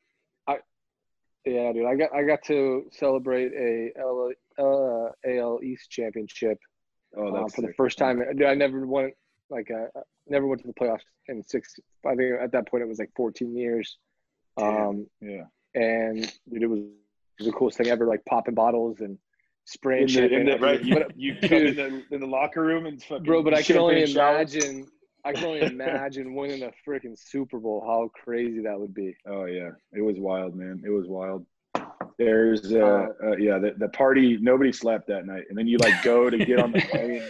Yeah, dude. I got I got to celebrate a L, uh, AL East championship Oh, um, for the first time. Dude, I never went like uh, never went to the playoffs in six. I think at that point it was like 14 years. Um, Yeah. and dude, it was was the coolest thing ever. Like popping bottles and spraying In the, in the, right, dude. you, But- you come in the in the locker room and fucking bro, but I can only imagine. I can only imagine winning a freaking Super Bowl. How crazy that would be. Oh yeah, it was wild, man. It was wild. There's uh, uh yeah, the, the party. Nobody slept that night, and then you like go to get on the plane.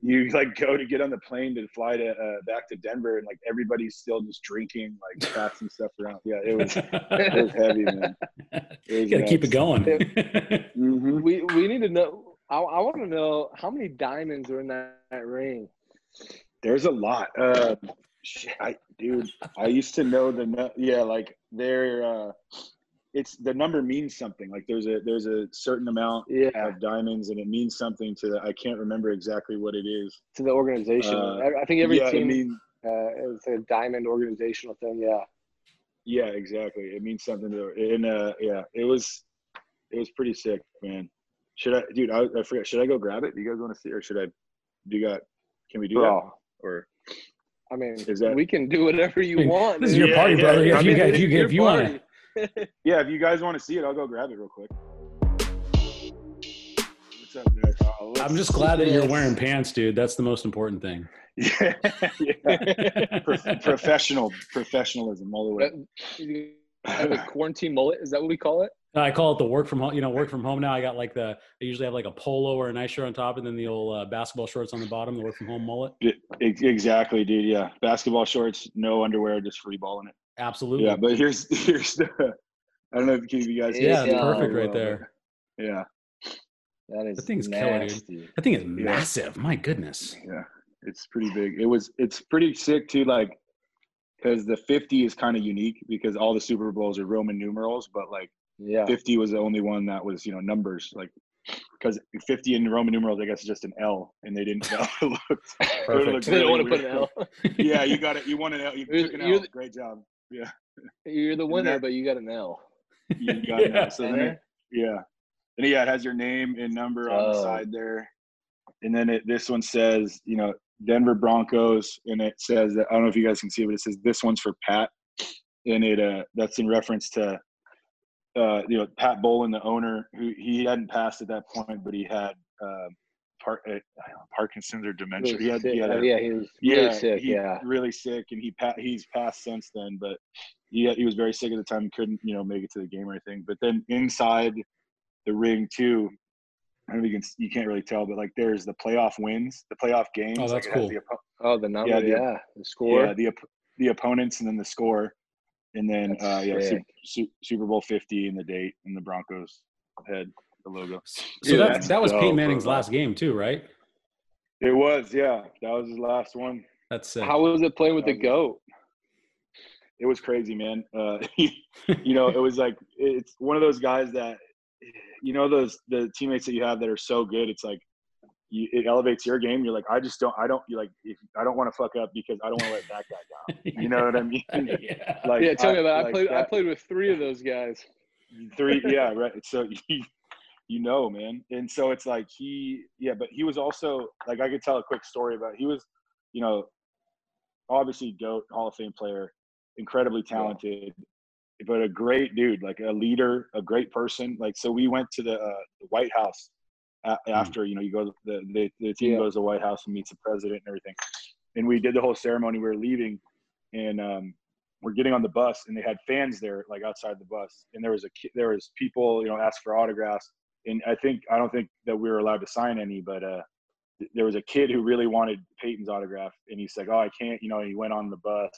You like go to get on the plane to fly to uh, back to Denver, and like everybody's still just drinking, like passing stuff around. Yeah, it was it was heavy, man. you got to keep it going. Mm-hmm. We we need to know. I, I want to know how many diamonds are in that, that ring. There's a lot. Uh, shit, I dude, I used to know the yeah, like they're uh, it's the number means something. Like there's a there's a certain amount Yeah, of diamonds, and it means something to the. I can't remember exactly what it is. to the organization. Uh, I, I think every yeah, it team mean- uh, is a diamond organizational thing. Yeah. yeah, exactly. It means something to. And uh, yeah, it was it was pretty sick, man. Should I, dude? I, I forget. Should I go grab it? Do you guys want to see, or should I? Do you got? Can we do Bro, that? Or I mean, Is that- we can do whatever you I mean, want. this is your Yeah, party, yeah, brother. yeah. If you mean, got, if you, your if you want to, party. yeah, if you guys want to see it, I'll go grab it real quick. What's up, guys? Uh, I'm just see glad that you're wearing pants, dude. That's the most important thing. Yeah, yeah. Pro- professional professionalism all the way. You have quarantine mullet. Is that what we call it? I call it the work from home. You know, work from home now. I got like the. I usually have like a polo or a nice shirt on top, and then the old uh, basketball shorts on the bottom. The work from home mullet. Exactly, dude. Yeah, basketball shorts, no underwear, just free balling it. Absolutely. Yeah, but here's here's the. I don't know if you guys. can Yeah, it's perfect right there. Yeah, That is That thing's killer, dude. nasty. That thing is massive. My goodness. yeah, it's pretty big. It was. It's pretty sick too. Like, because the 50 is kind of unique because all the Super Bowls are Roman numerals, but like Yeah. 50 was the only one that was you know numbers like. Because 50 in Roman numerals, I guess, is just an L, and they didn't know. it looked, it Perfect. looked They don't want to put an. L. yeah, you got it. You won an L. You You're- took an you're L. the- Great job. Yeah, You're the winner, that- but you got an L. you got an Yeah. L. So then, it, yeah, and yeah, it has your name and number on the Oh. side there, and then it, this one says, you know, Denver Broncos, and it says that I don't know if you guys can see, it, but it says this one's for Pat, and it uh that's in reference to. Uh, you know, Pat Bowlen, the owner, who he hadn't passed at that point, but he had uh, Par- uh, Parkinson's or dementia. Really He had, he had Uh, a, yeah, he was really yeah, sick. he- yeah. really sick, and he pa- he's passed since then. But he he was very sick at the time, couldn't you know make it to the game or anything. But then inside the ring too, I don't know if you can you can't really tell, but like there's the playoff wins, the playoff games. Oh, that's it has cool. The, oppo- Oh, the number. the- Yeah. The score. yeah, the op- the opponents and then the score, and then That's uh, yeah, Su- sick. Su- Super Bowl Fifty and the date and the Broncos head, the logo. So Dude, that that was dope, Peyton Manning's bro. last game too, right? It was yeah, that was his last one. That's sick. How was it playing with the goat? it was crazy, man. Uh, you know, it was like it's one of those guys that you know those the teammates that you have that are so good. It's like you, it elevates your game. You're like, I just don't, I don't, you like, if, I don't want to fuck up because I don't want to let back that guy down. You know what I mean? yeah. Like, yeah, tell me about. It. I like played. I played with three of those guys. three yeah right so you, you know man and so it's like he yeah but he was also like i could tell a quick story about he was you know obviously goat hall of fame player incredibly talented but a great dude like a leader a great person like so we went to the, uh, the white house a- after you know you go the, the, the team Yeah. goes to the white house and meets the president and everything. And we did the whole ceremony we were leaving and um we're getting on the bus and they had fans there like outside the bus. And there was a there was people you know asked for autographs. And i think i don't think that we were allowed to sign any but uh there was a kid who really wanted peyton's autograph and he's like oh i can't you know he went on the bus.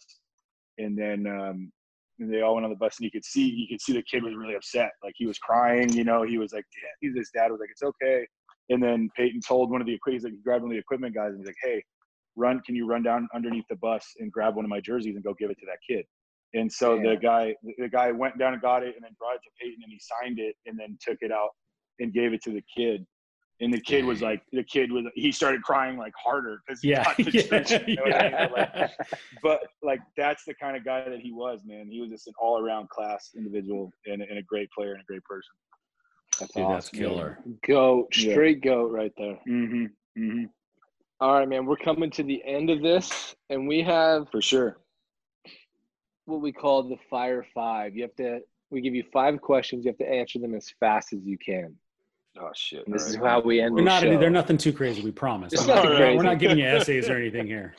And then um and they all went on the bus and you could see you could see the kid was really upset. Like he was crying you know he was like "Damn," his dad was like it's okay. And then peyton told one of the equipment like he grabbed one of the equipment guys and he's like hey run can you run down underneath the bus and grab one of my jerseys and go give it to that kid? And so the guy the guy went down and got it and then brought it to peyton and he signed it and then took it out and gave it to the kid. And the kid was like the kid was he started crying like harder because he Yeah. got the yeah, jersey, you know what I mean? like, but like that's the kind of guy that he was man he was just an all-around class individual and, and a great player and a great person That's Dude, that's awesome. killer. Goat, Yeah. straight goat right there. mm-hmm. Mm-hmm. All right, man. We're coming to the end of this, and we have for sure what we call the fire five. You have to. We give you five questions. You have to answer them as fast as you can. oh shit And this All is how we end They're the not. show. They're nothing too crazy. We promise. It's We're not, nothing we're not giving you essays or anything here.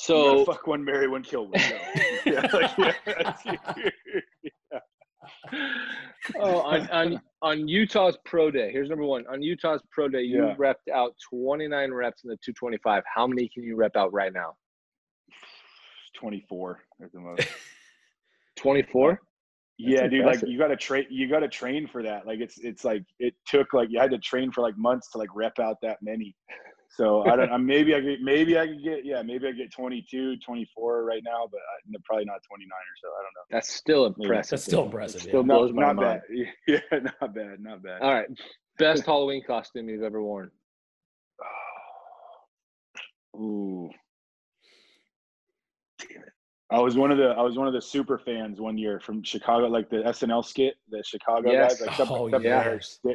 So fuck one marry one kill one no. yeah, like, yeah. oh, on, on on Utah's pro day. Here's number one. On Utah's pro day, you Yeah. repped out 29 reps in the 225. How many can you rep out right now? 24 at the most 24. yeah dude like you gotta train you gotta train for that like it's it's like it took like you had to train for like months to like rep out that many so i don't I maybe i could maybe i could get yeah maybe i get 22 24 right now but uh, I, probably not 29 or so i don't know That's still impressive. That's still impressive, It still yeah. blows not, my not mind. bad yeah not bad not bad All right. Best Halloween costume you've ever worn. Ooh. Damn it. I was one of the I was one of the super fans one year from Chicago, like the SNL skit, the Chicago Yes. guys, like the, Oh, the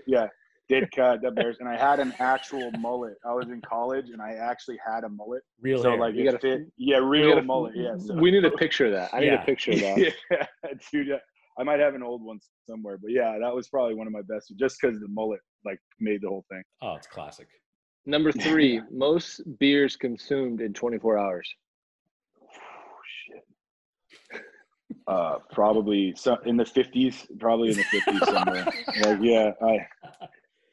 yeah. Bears, Did- cut the Bears, and I had an actual mullet. I was in college, and I actually had a mullet, Real so hair. like You gotta- fit, yeah, real gotta- mullet, yeah. So. We need a picture of that. I need Yeah. a picture of that. yeah, dude, yeah. I might have an old one somewhere, but yeah, that was probably one of my best, just because the mullet like made the whole thing. oh, it's classic. Number three, most beers consumed in 24 hours. shit. Uh, probably so in the fifties, probably in the fifties somewhere. like, yeah, I,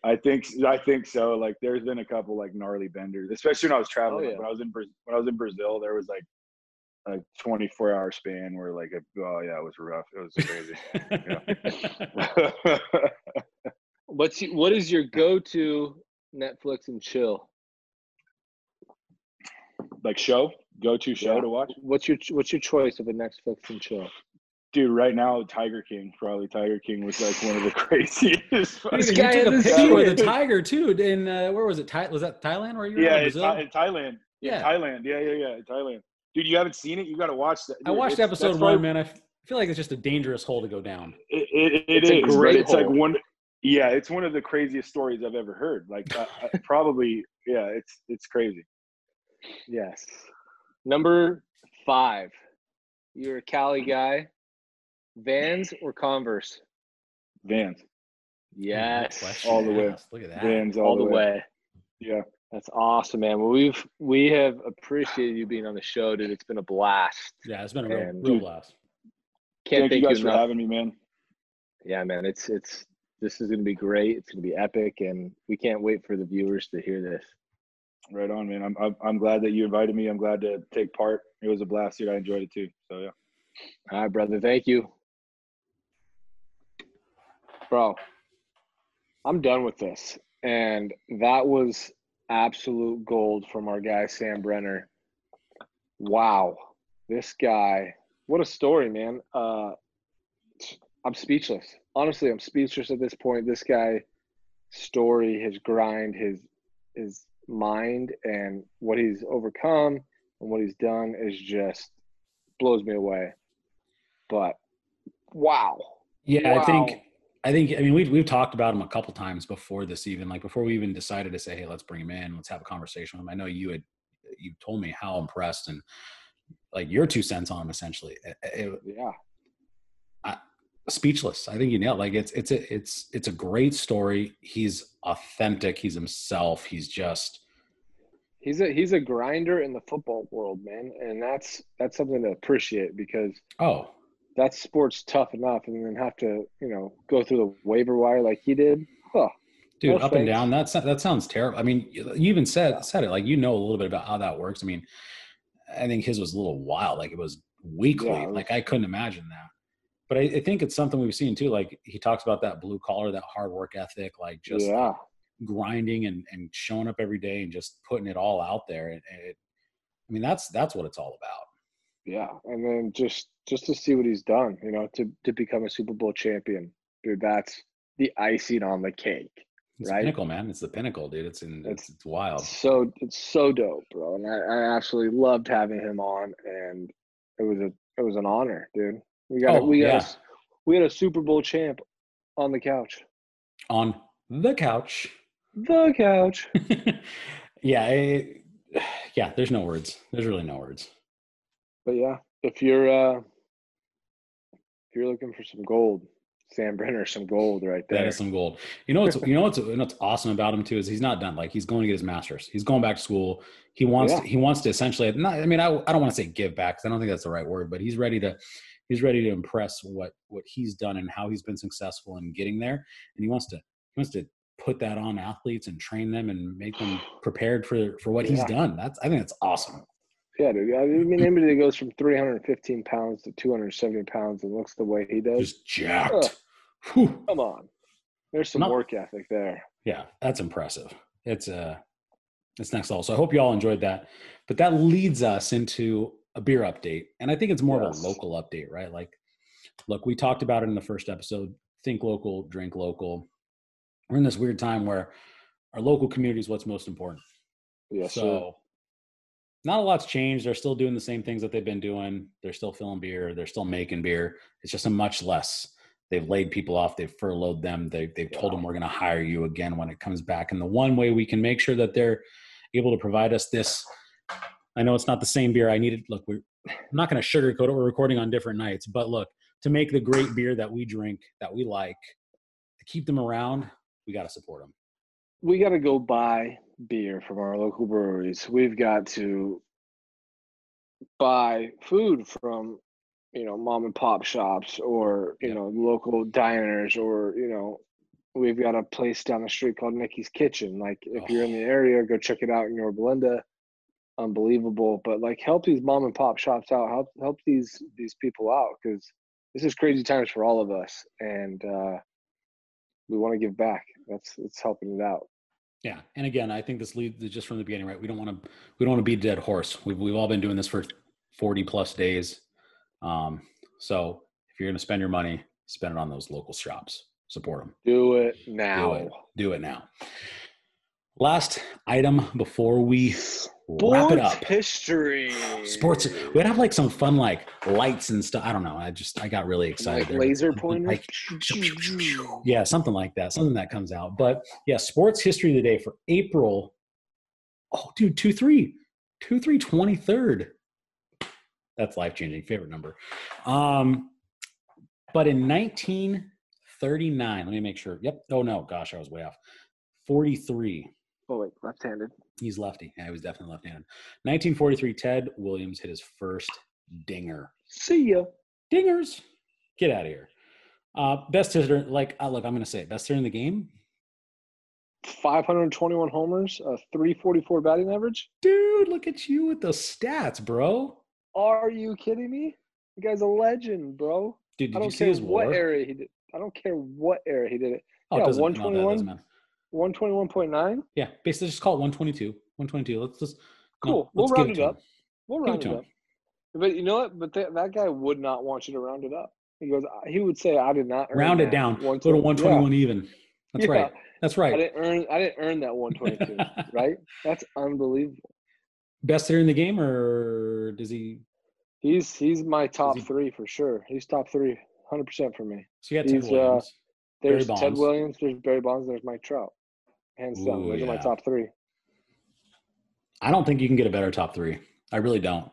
I think, I think so. Like, there's been a couple like gnarly benders, especially when I was traveling. Oh, yeah. When I was in Brazil, when I was in Brazil, there was like a 24 hour span where like, a, oh yeah, it was rough. It was crazy. What's what is your go-to Netflix and chill? like show, go to show Yeah. to watch. What's your what's your choice of a Netflix and chill? Dude, right now, Tiger King, probably Tiger King was like one of the craziest. Dude, fucking- you guy took a in the picture with a tiger too. In uh, where was it? Thai- was that Thailand? Where you were? yeah, at, in, Brazil? In Thailand. Yeah, Yeah. Thailand. Yeah, yeah, yeah, in Thailand. Dude, you haven't seen it? You got to watch that. I watched episode one, probably- man. I f- feel like it's just a dangerous hole to go down. It, it, it It's a is, but great it's like one. Yeah, it's one of the craziest stories I've ever heard. Like, uh, uh, probably, yeah, it's it's crazy. Yes. Number five. You're a Cali guy. Vans or Converse? Vans, Yes. All the way. asked. Look at that. Vans, all, All the way. Yeah, That's awesome, man. Well, we've we have appreciated you being on the show, dude. It's been a blast. Yeah, it's been a real, And- real Dude, blast. Can't thank thank you guys you for having me, man. Yeah, man. It's it's this is gonna be great. It's gonna be epic, and we can't wait for the viewers to hear this. Right on, man. I'm, I'm I'm glad that you invited me. I'm glad to take part. It was a blast, dude. I enjoyed it too. So yeah. All right, brother. Thank you. Bro, I'm done with this. And that was absolute gold from our guy, Sam Brenner. Wow. This guy, what a story, man. Uh, I'm speechless. Honestly, I'm speechless at this point. This guy story, his grind, his his mind and what he's overcome and what he's done is just blows me away. But wow. Yeah, I think Wow. I think I mean we've we've talked about him a couple times before this even like before we even decided to say hey let's bring him in let's have a conversation with him. I know you had you told me how impressed and like your two cents on him essentially. It- it- Yeah. speechless. I think you nailed. it. Like it's it's a it's it's a great story. He's authentic. He's himself. He's just He's a he's a grinder in the football world, man. And that's that's something to appreciate because oh that sport's tough enough and then have to, you know, go through the waiver wire like he did. Huh. dude No up and down. That's that sounds terrible. I mean you even said said it like you know a little bit about how that works. I mean I think his was a little wild. Like it was weekly. Yeah, it was- like I couldn't imagine that. But I, I think it's something we've seen too. Like he talks about that blue collar, that hard work ethic, like just yeah. grinding and, and showing up every day and just putting it all out there. And it, I mean, that's that's what it's all about. Yeah. And then just just to see what he's done, you know, to to become a Super Bowl champion. Dude, that's the icing on the cake. It's Right. the pinnacle, man. It's the pinnacle, dude. It's in, it's, it's wild. So it's so dope, bro. And I, I absolutely loved having him on and it was a it was an honor, dude. We got Oh, we got yeah. a s- we had a Super Bowl champ on the couch. On the couch. The couch. yeah, I- yeah. There's no words. There's really no words. But yeah, if you're uh if you're looking for some gold, Sam Brenner, some gold right there. there. is some gold. You know what's you know what's you know what's awesome about him too is he's not done. Like he's going to get his master's. He's going back to school. He wants Yeah. to, he wants to essentially. Not, I mean, I, I don't want to say give back because I don't think that's the right word. But he's ready to he's ready to impress what what he's done and how he's been successful in getting there. And he wants to he wants to put that on athletes and train them and make them prepared for for what he's done. That's I think that's awesome. Yeah, dude. I mean, anybody that goes from 315 pounds to 270 pounds and looks the way he does, Just jacked. Ugh. Come on. There's some Not- work ethic there. yeah that's impressive it's uh it's next level so i hope you all enjoyed that but that leads us into a beer update and i think it's more Yes. of a local update right like look we talked about it in the first episode think local drink local we're in this weird time where our local community is what's most important Yes, sir. so not a lot's changed. They're still doing the same things that they've been doing. They're still filling beer. They're still making beer. It's just a much less they've laid people off. They've furloughed them. They, they've told them we're going to hire you again when it comes back. And the one way we can make sure that they're able to provide us this i know it's not the same beer i needed. Look we're i'm not going to sugarcoat it. We're recording on different nights. But look to make the great beer that we drink that we like to keep them around we got to support them we got to go buy beer from our local breweries. We've got to buy food from, you know, mom and pop shops or, you know, local diners or, you know, we've got a place down the street called Nikki's Kitchen. Like if you're in the area, go check it out in Yorba Belinda. Unbelievable. But like help these mom and pop shops out. Help help these these people out because this is crazy times for all of us. And uh we want to give back. That's it's helping it out. Yeah, and again, I think this leads just from the beginning, right? We don't want to we don't want to be a dead horse. We've we've all been doing this for forty plus days. Um, so if you're going to spend your money, spend it on those local shops. Support them. Do it now. Do it. Do it now. Last item before we wrap it Sports up. history. Sports. We'd have like some fun like lights and stuff. I don't know. I just I got really excited. Like laser pointers. like- yeah, something like that. Something that comes out. But yeah, sports history of the day for April. Oh, dude, 2 3. 2 3 23rd. That's life changing. Favorite number. Um, but in 1939, let me make sure. Yep. Oh, no. Gosh, I was way off. 43. Oh wait, left-handed. He's lefty. Yeah, he was definitely left handed. 1943, Ted Williams hit his first dinger. See ya. Dingers. Get out of here. Uh, best hitter, like, uh, look, I'm going to say it. Best hitter in the game? 521 homers, a 344 batting average. Dude, look at you with those stats, bro. Are you kidding me? The guy's a legend, bro. Dude, I did you don't see care his what era he did. I don't care what era he did it. Oh, it yeah, that 121? Doesn't matter. 121.9. Yeah, basically just call it 122. 122. Let's just no, Cool. we'll let's give round it it up. him. We'll Give round it it up. But you know what? But that that guy would not want you to round it up. He goes. He would say, "I did not earn Round it down. Go to 120 121 even. That's Yeah. right. That's right. I didn't earn. I didn't earn that 122. right? That's unbelievable. Best hitter in the game, or does he? He's he's my top he- three for sure. He's top three, 100 percent for me. So you got He's, uh, Williams. There's Ted Williams. There's Barry Bonds. There's Mike Trout. Hands down, those are my top three. I don't think you can get a better top three. I really don't.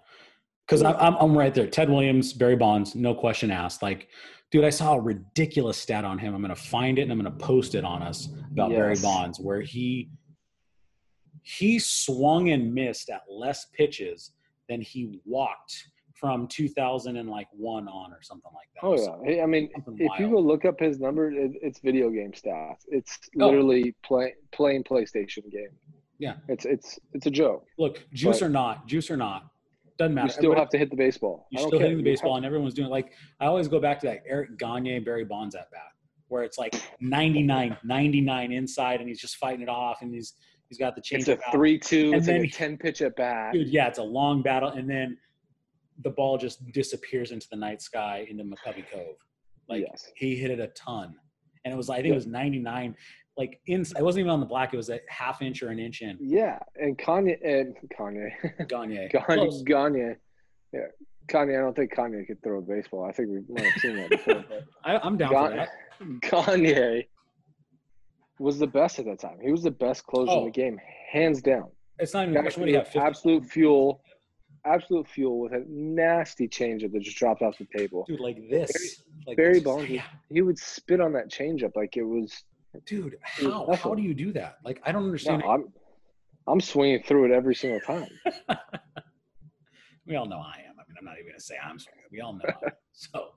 Because I'm, I'm right there. Ted Williams, Barry Bonds, no question asked. Like, dude, I saw a ridiculous stat on him. I'm going to find it and I'm going to post it on us about Barry Bonds, where he he swung and missed at less pitches than he walked from 2001 on or something like that. Oh yeah. I mean, if you go look up his number, it, it's video game stats. It's Oh. literally play, playing PlayStation game. Yeah. It's it's it's a joke. Look, juice or not, juice or not, doesn't matter. You still Everybody- have to hit the baseball. You're still care. hitting the baseball, and everyone's doing it. Like I always go back to that Eric Gagne, Barry Bonds at bat, where it's like 99, 99 inside, and he's just fighting it off, and he's he's got the change. It's a three-two. And It's like then a ten-pitch at bat. Dude, yeah, it's a long battle, and then the ball just disappears into the night sky into McCovey Cove. Like yes. he hit it a ton, and it was I think Yeah. it was ninety nine. Like inside, it wasn't even on the black; it was a half inch or an inch in. Yeah, and Kanye and Kanye, Gagne, Kanye, Close. Kanye, yeah, Kanye. I don't think Kanye could throw a baseball. I think we might have seen that before. I, I'm down for Ga- that. Kanye was the best at that time. He was the best closer in Oh. the game, hands down. It's not even a question. What do you have? 50? absolute fuel, absolute fuel with a nasty changeup that just dropped off the table. dude, like this. Like Barry Bonds, yeah. he would spit on that changeup like it was. dude was how how do you do that like i don't understand it. I'm, I'm swinging through it every single time. we all know i am i mean i'm not even gonna say i'm swinging we all know so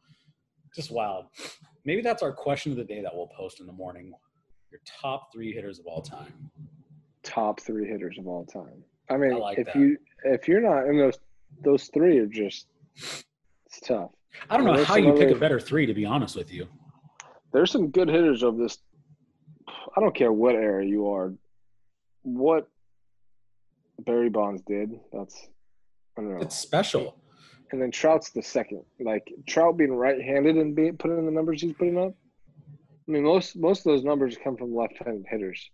just wild maybe that's our question of the day that we'll post in the morning your top three hitters of all time Top three hitters of all time. I mean, I like if that. you if you're not in those those three are just it's tough. i don't know There's how you pick a better three to be honest with you There's some good hitters of this. I don't care what era you are. What Barry Bonds did, that's I don't know. it's special and then Trout's the second. Like Trout being right-handed and being putting in the numbers he's putting up. I mean, most most of those numbers come from left-handed hitters.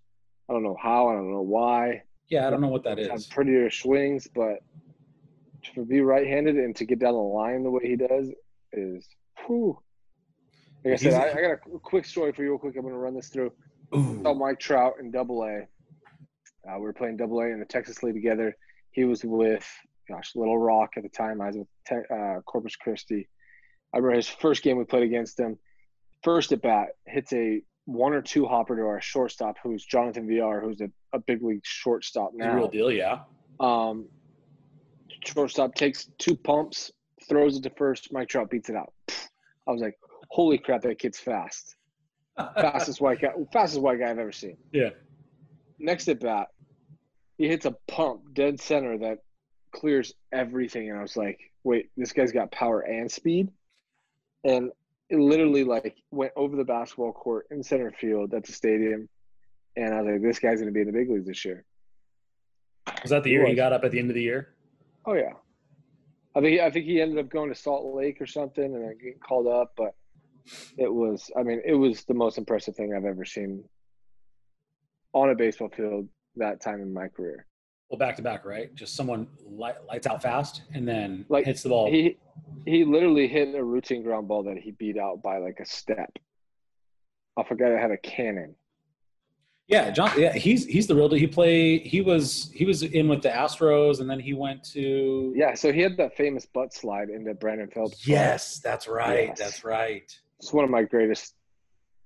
I don't know how. I don't know why. Yeah i don't know what that Have prettier swings, but to be right-handed and to get down the line the way he does is, whew. Like I said, I, I got a quick story for you, real quick. I'm going to run this through. Ooh. saw Mike Trout in Double A. Uh, we were playing Double A in the Texas League together. He was with, gosh, Little Rock at the time. I was with Te- uh, Corpus Christi. I remember his first game we played against him. First at bat, hits a one or two hopper to our shortstop, who's Jonathan Villar, who's a, a big league shortstop the real deal yeah Um, shortstop takes two pumps, throws it to first. Mike Trout beats it out. I was like, holy crap, that kid's fast. Fastest white guy, fastest white guy I've ever seen yeah next at bat, he hits a pump dead center that clears everything. And I was like, wait, this guy's got power and speed. And it literally like went over the basketball court in center field at the stadium. And I was like, this guy's going to be in the big leagues this year. was that the year he was. got up at the end of the year Oh yeah. I think I think he ended up going to Salt Lake or something and then getting called up, but it was I mean, it was the most impressive thing I've ever seen on a baseball field that time in my career. Well back to back right just someone light, lights out fast and then Like, hits the ball He he literally hit a routine ground ball that he beat out by like a step. I forgot I had a cannon. Yeah, John. Yeah, he's he's the real deal. He play. He was he was in with the Astros, and then he went to. Yeah, so he had that famous butt slide into Brandon Phillips. Yes, that's right. Yes. That's right. It's one of my greatest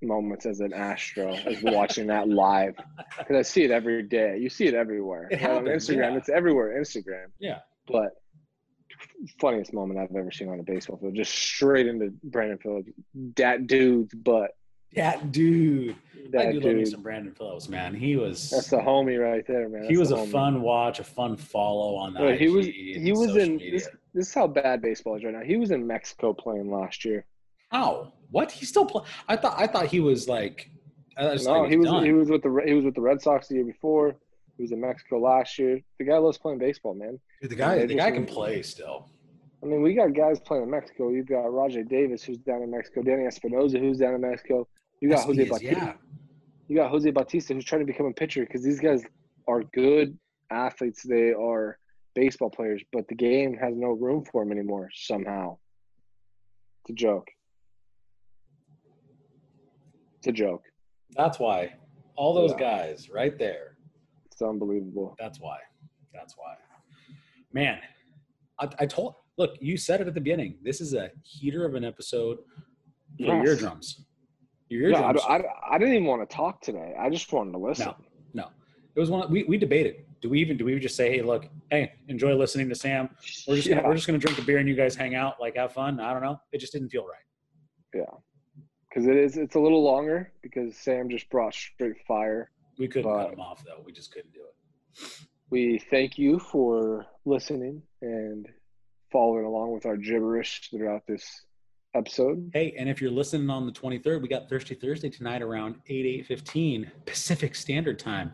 moments as an Astro, as watching that live. Because I see it every day. You see it everywhere. It Right on Instagram. yeah. It's everywhere, Instagram. Yeah. But funniest moment I've ever seen on a baseball field. Just straight into Brandon Phillips. That dude's butt. That dude. That I do love me some Brandon Phillips, man. He was. That's the homie right there, man. he was a homie. fun watch, a fun follow on that. He was he was in this, this is how bad baseball is right now. He was in Mexico playing last year. How? What? He still play? I thought I thought he was like. No, he was done. he was with the he was with the Red Sox the year before. He was in Mexico last year. The guy loves playing baseball, man. Dude, the guy. The guy can play still. I mean, we got guys playing in Mexico. You've got Rajay Davis, who's down in Mexico. Danny Espinosa, who's down in Mexico. You got Jose Yes, Bautista. yeah. You got Jose Bautista who's trying to become a pitcher because these guys are good athletes. They are baseball players, but the game has no room for them anymore somehow. It's a joke. It's a joke. That's why. All those Yeah. guys right there. It's unbelievable. That's why. That's why. Man, I, I told. Look, you said it at the beginning. This is a heater of an episode for Yes. eardrums. Your Yeah, I, eardrums. I, I didn't even want to talk today. I just wanted to listen. No, no. It was one. We, we debated. Do we even do we just say, hey, look, hey, enjoy listening to Sam. We're just yeah, gonna, we're just gonna drink a beer and you guys hang out, like have fun. I don't know. It just didn't feel right. Because it is. It's a little longer because Sam just brought straight fire. We couldn't cut him off though. We just couldn't do it. We thank you for listening and following along with our gibberish throughout this episode. Hey, and if you're listening on the 23rd, we got Thirsty Thursday tonight around 8, 8.15 Pacific Standard Time.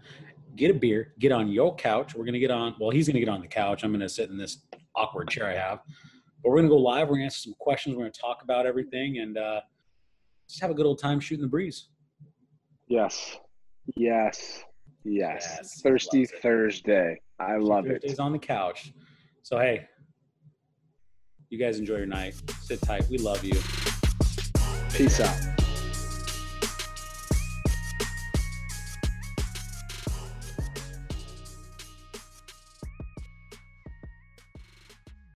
Get a beer, get on your couch. We're going to get on, well, he's going to get on the couch. I'm going to sit in this awkward chair I have. But we're going to go live. We're going to answer some questions. We're going to talk about everything and uh, just have a good old time shooting the breeze. Yes, yes, yes. Yes, Thirsty. Thursday. I love it. Thursdays on the couch. So, hey, you guys enjoy your night. Sit tight. We love you. Peace out.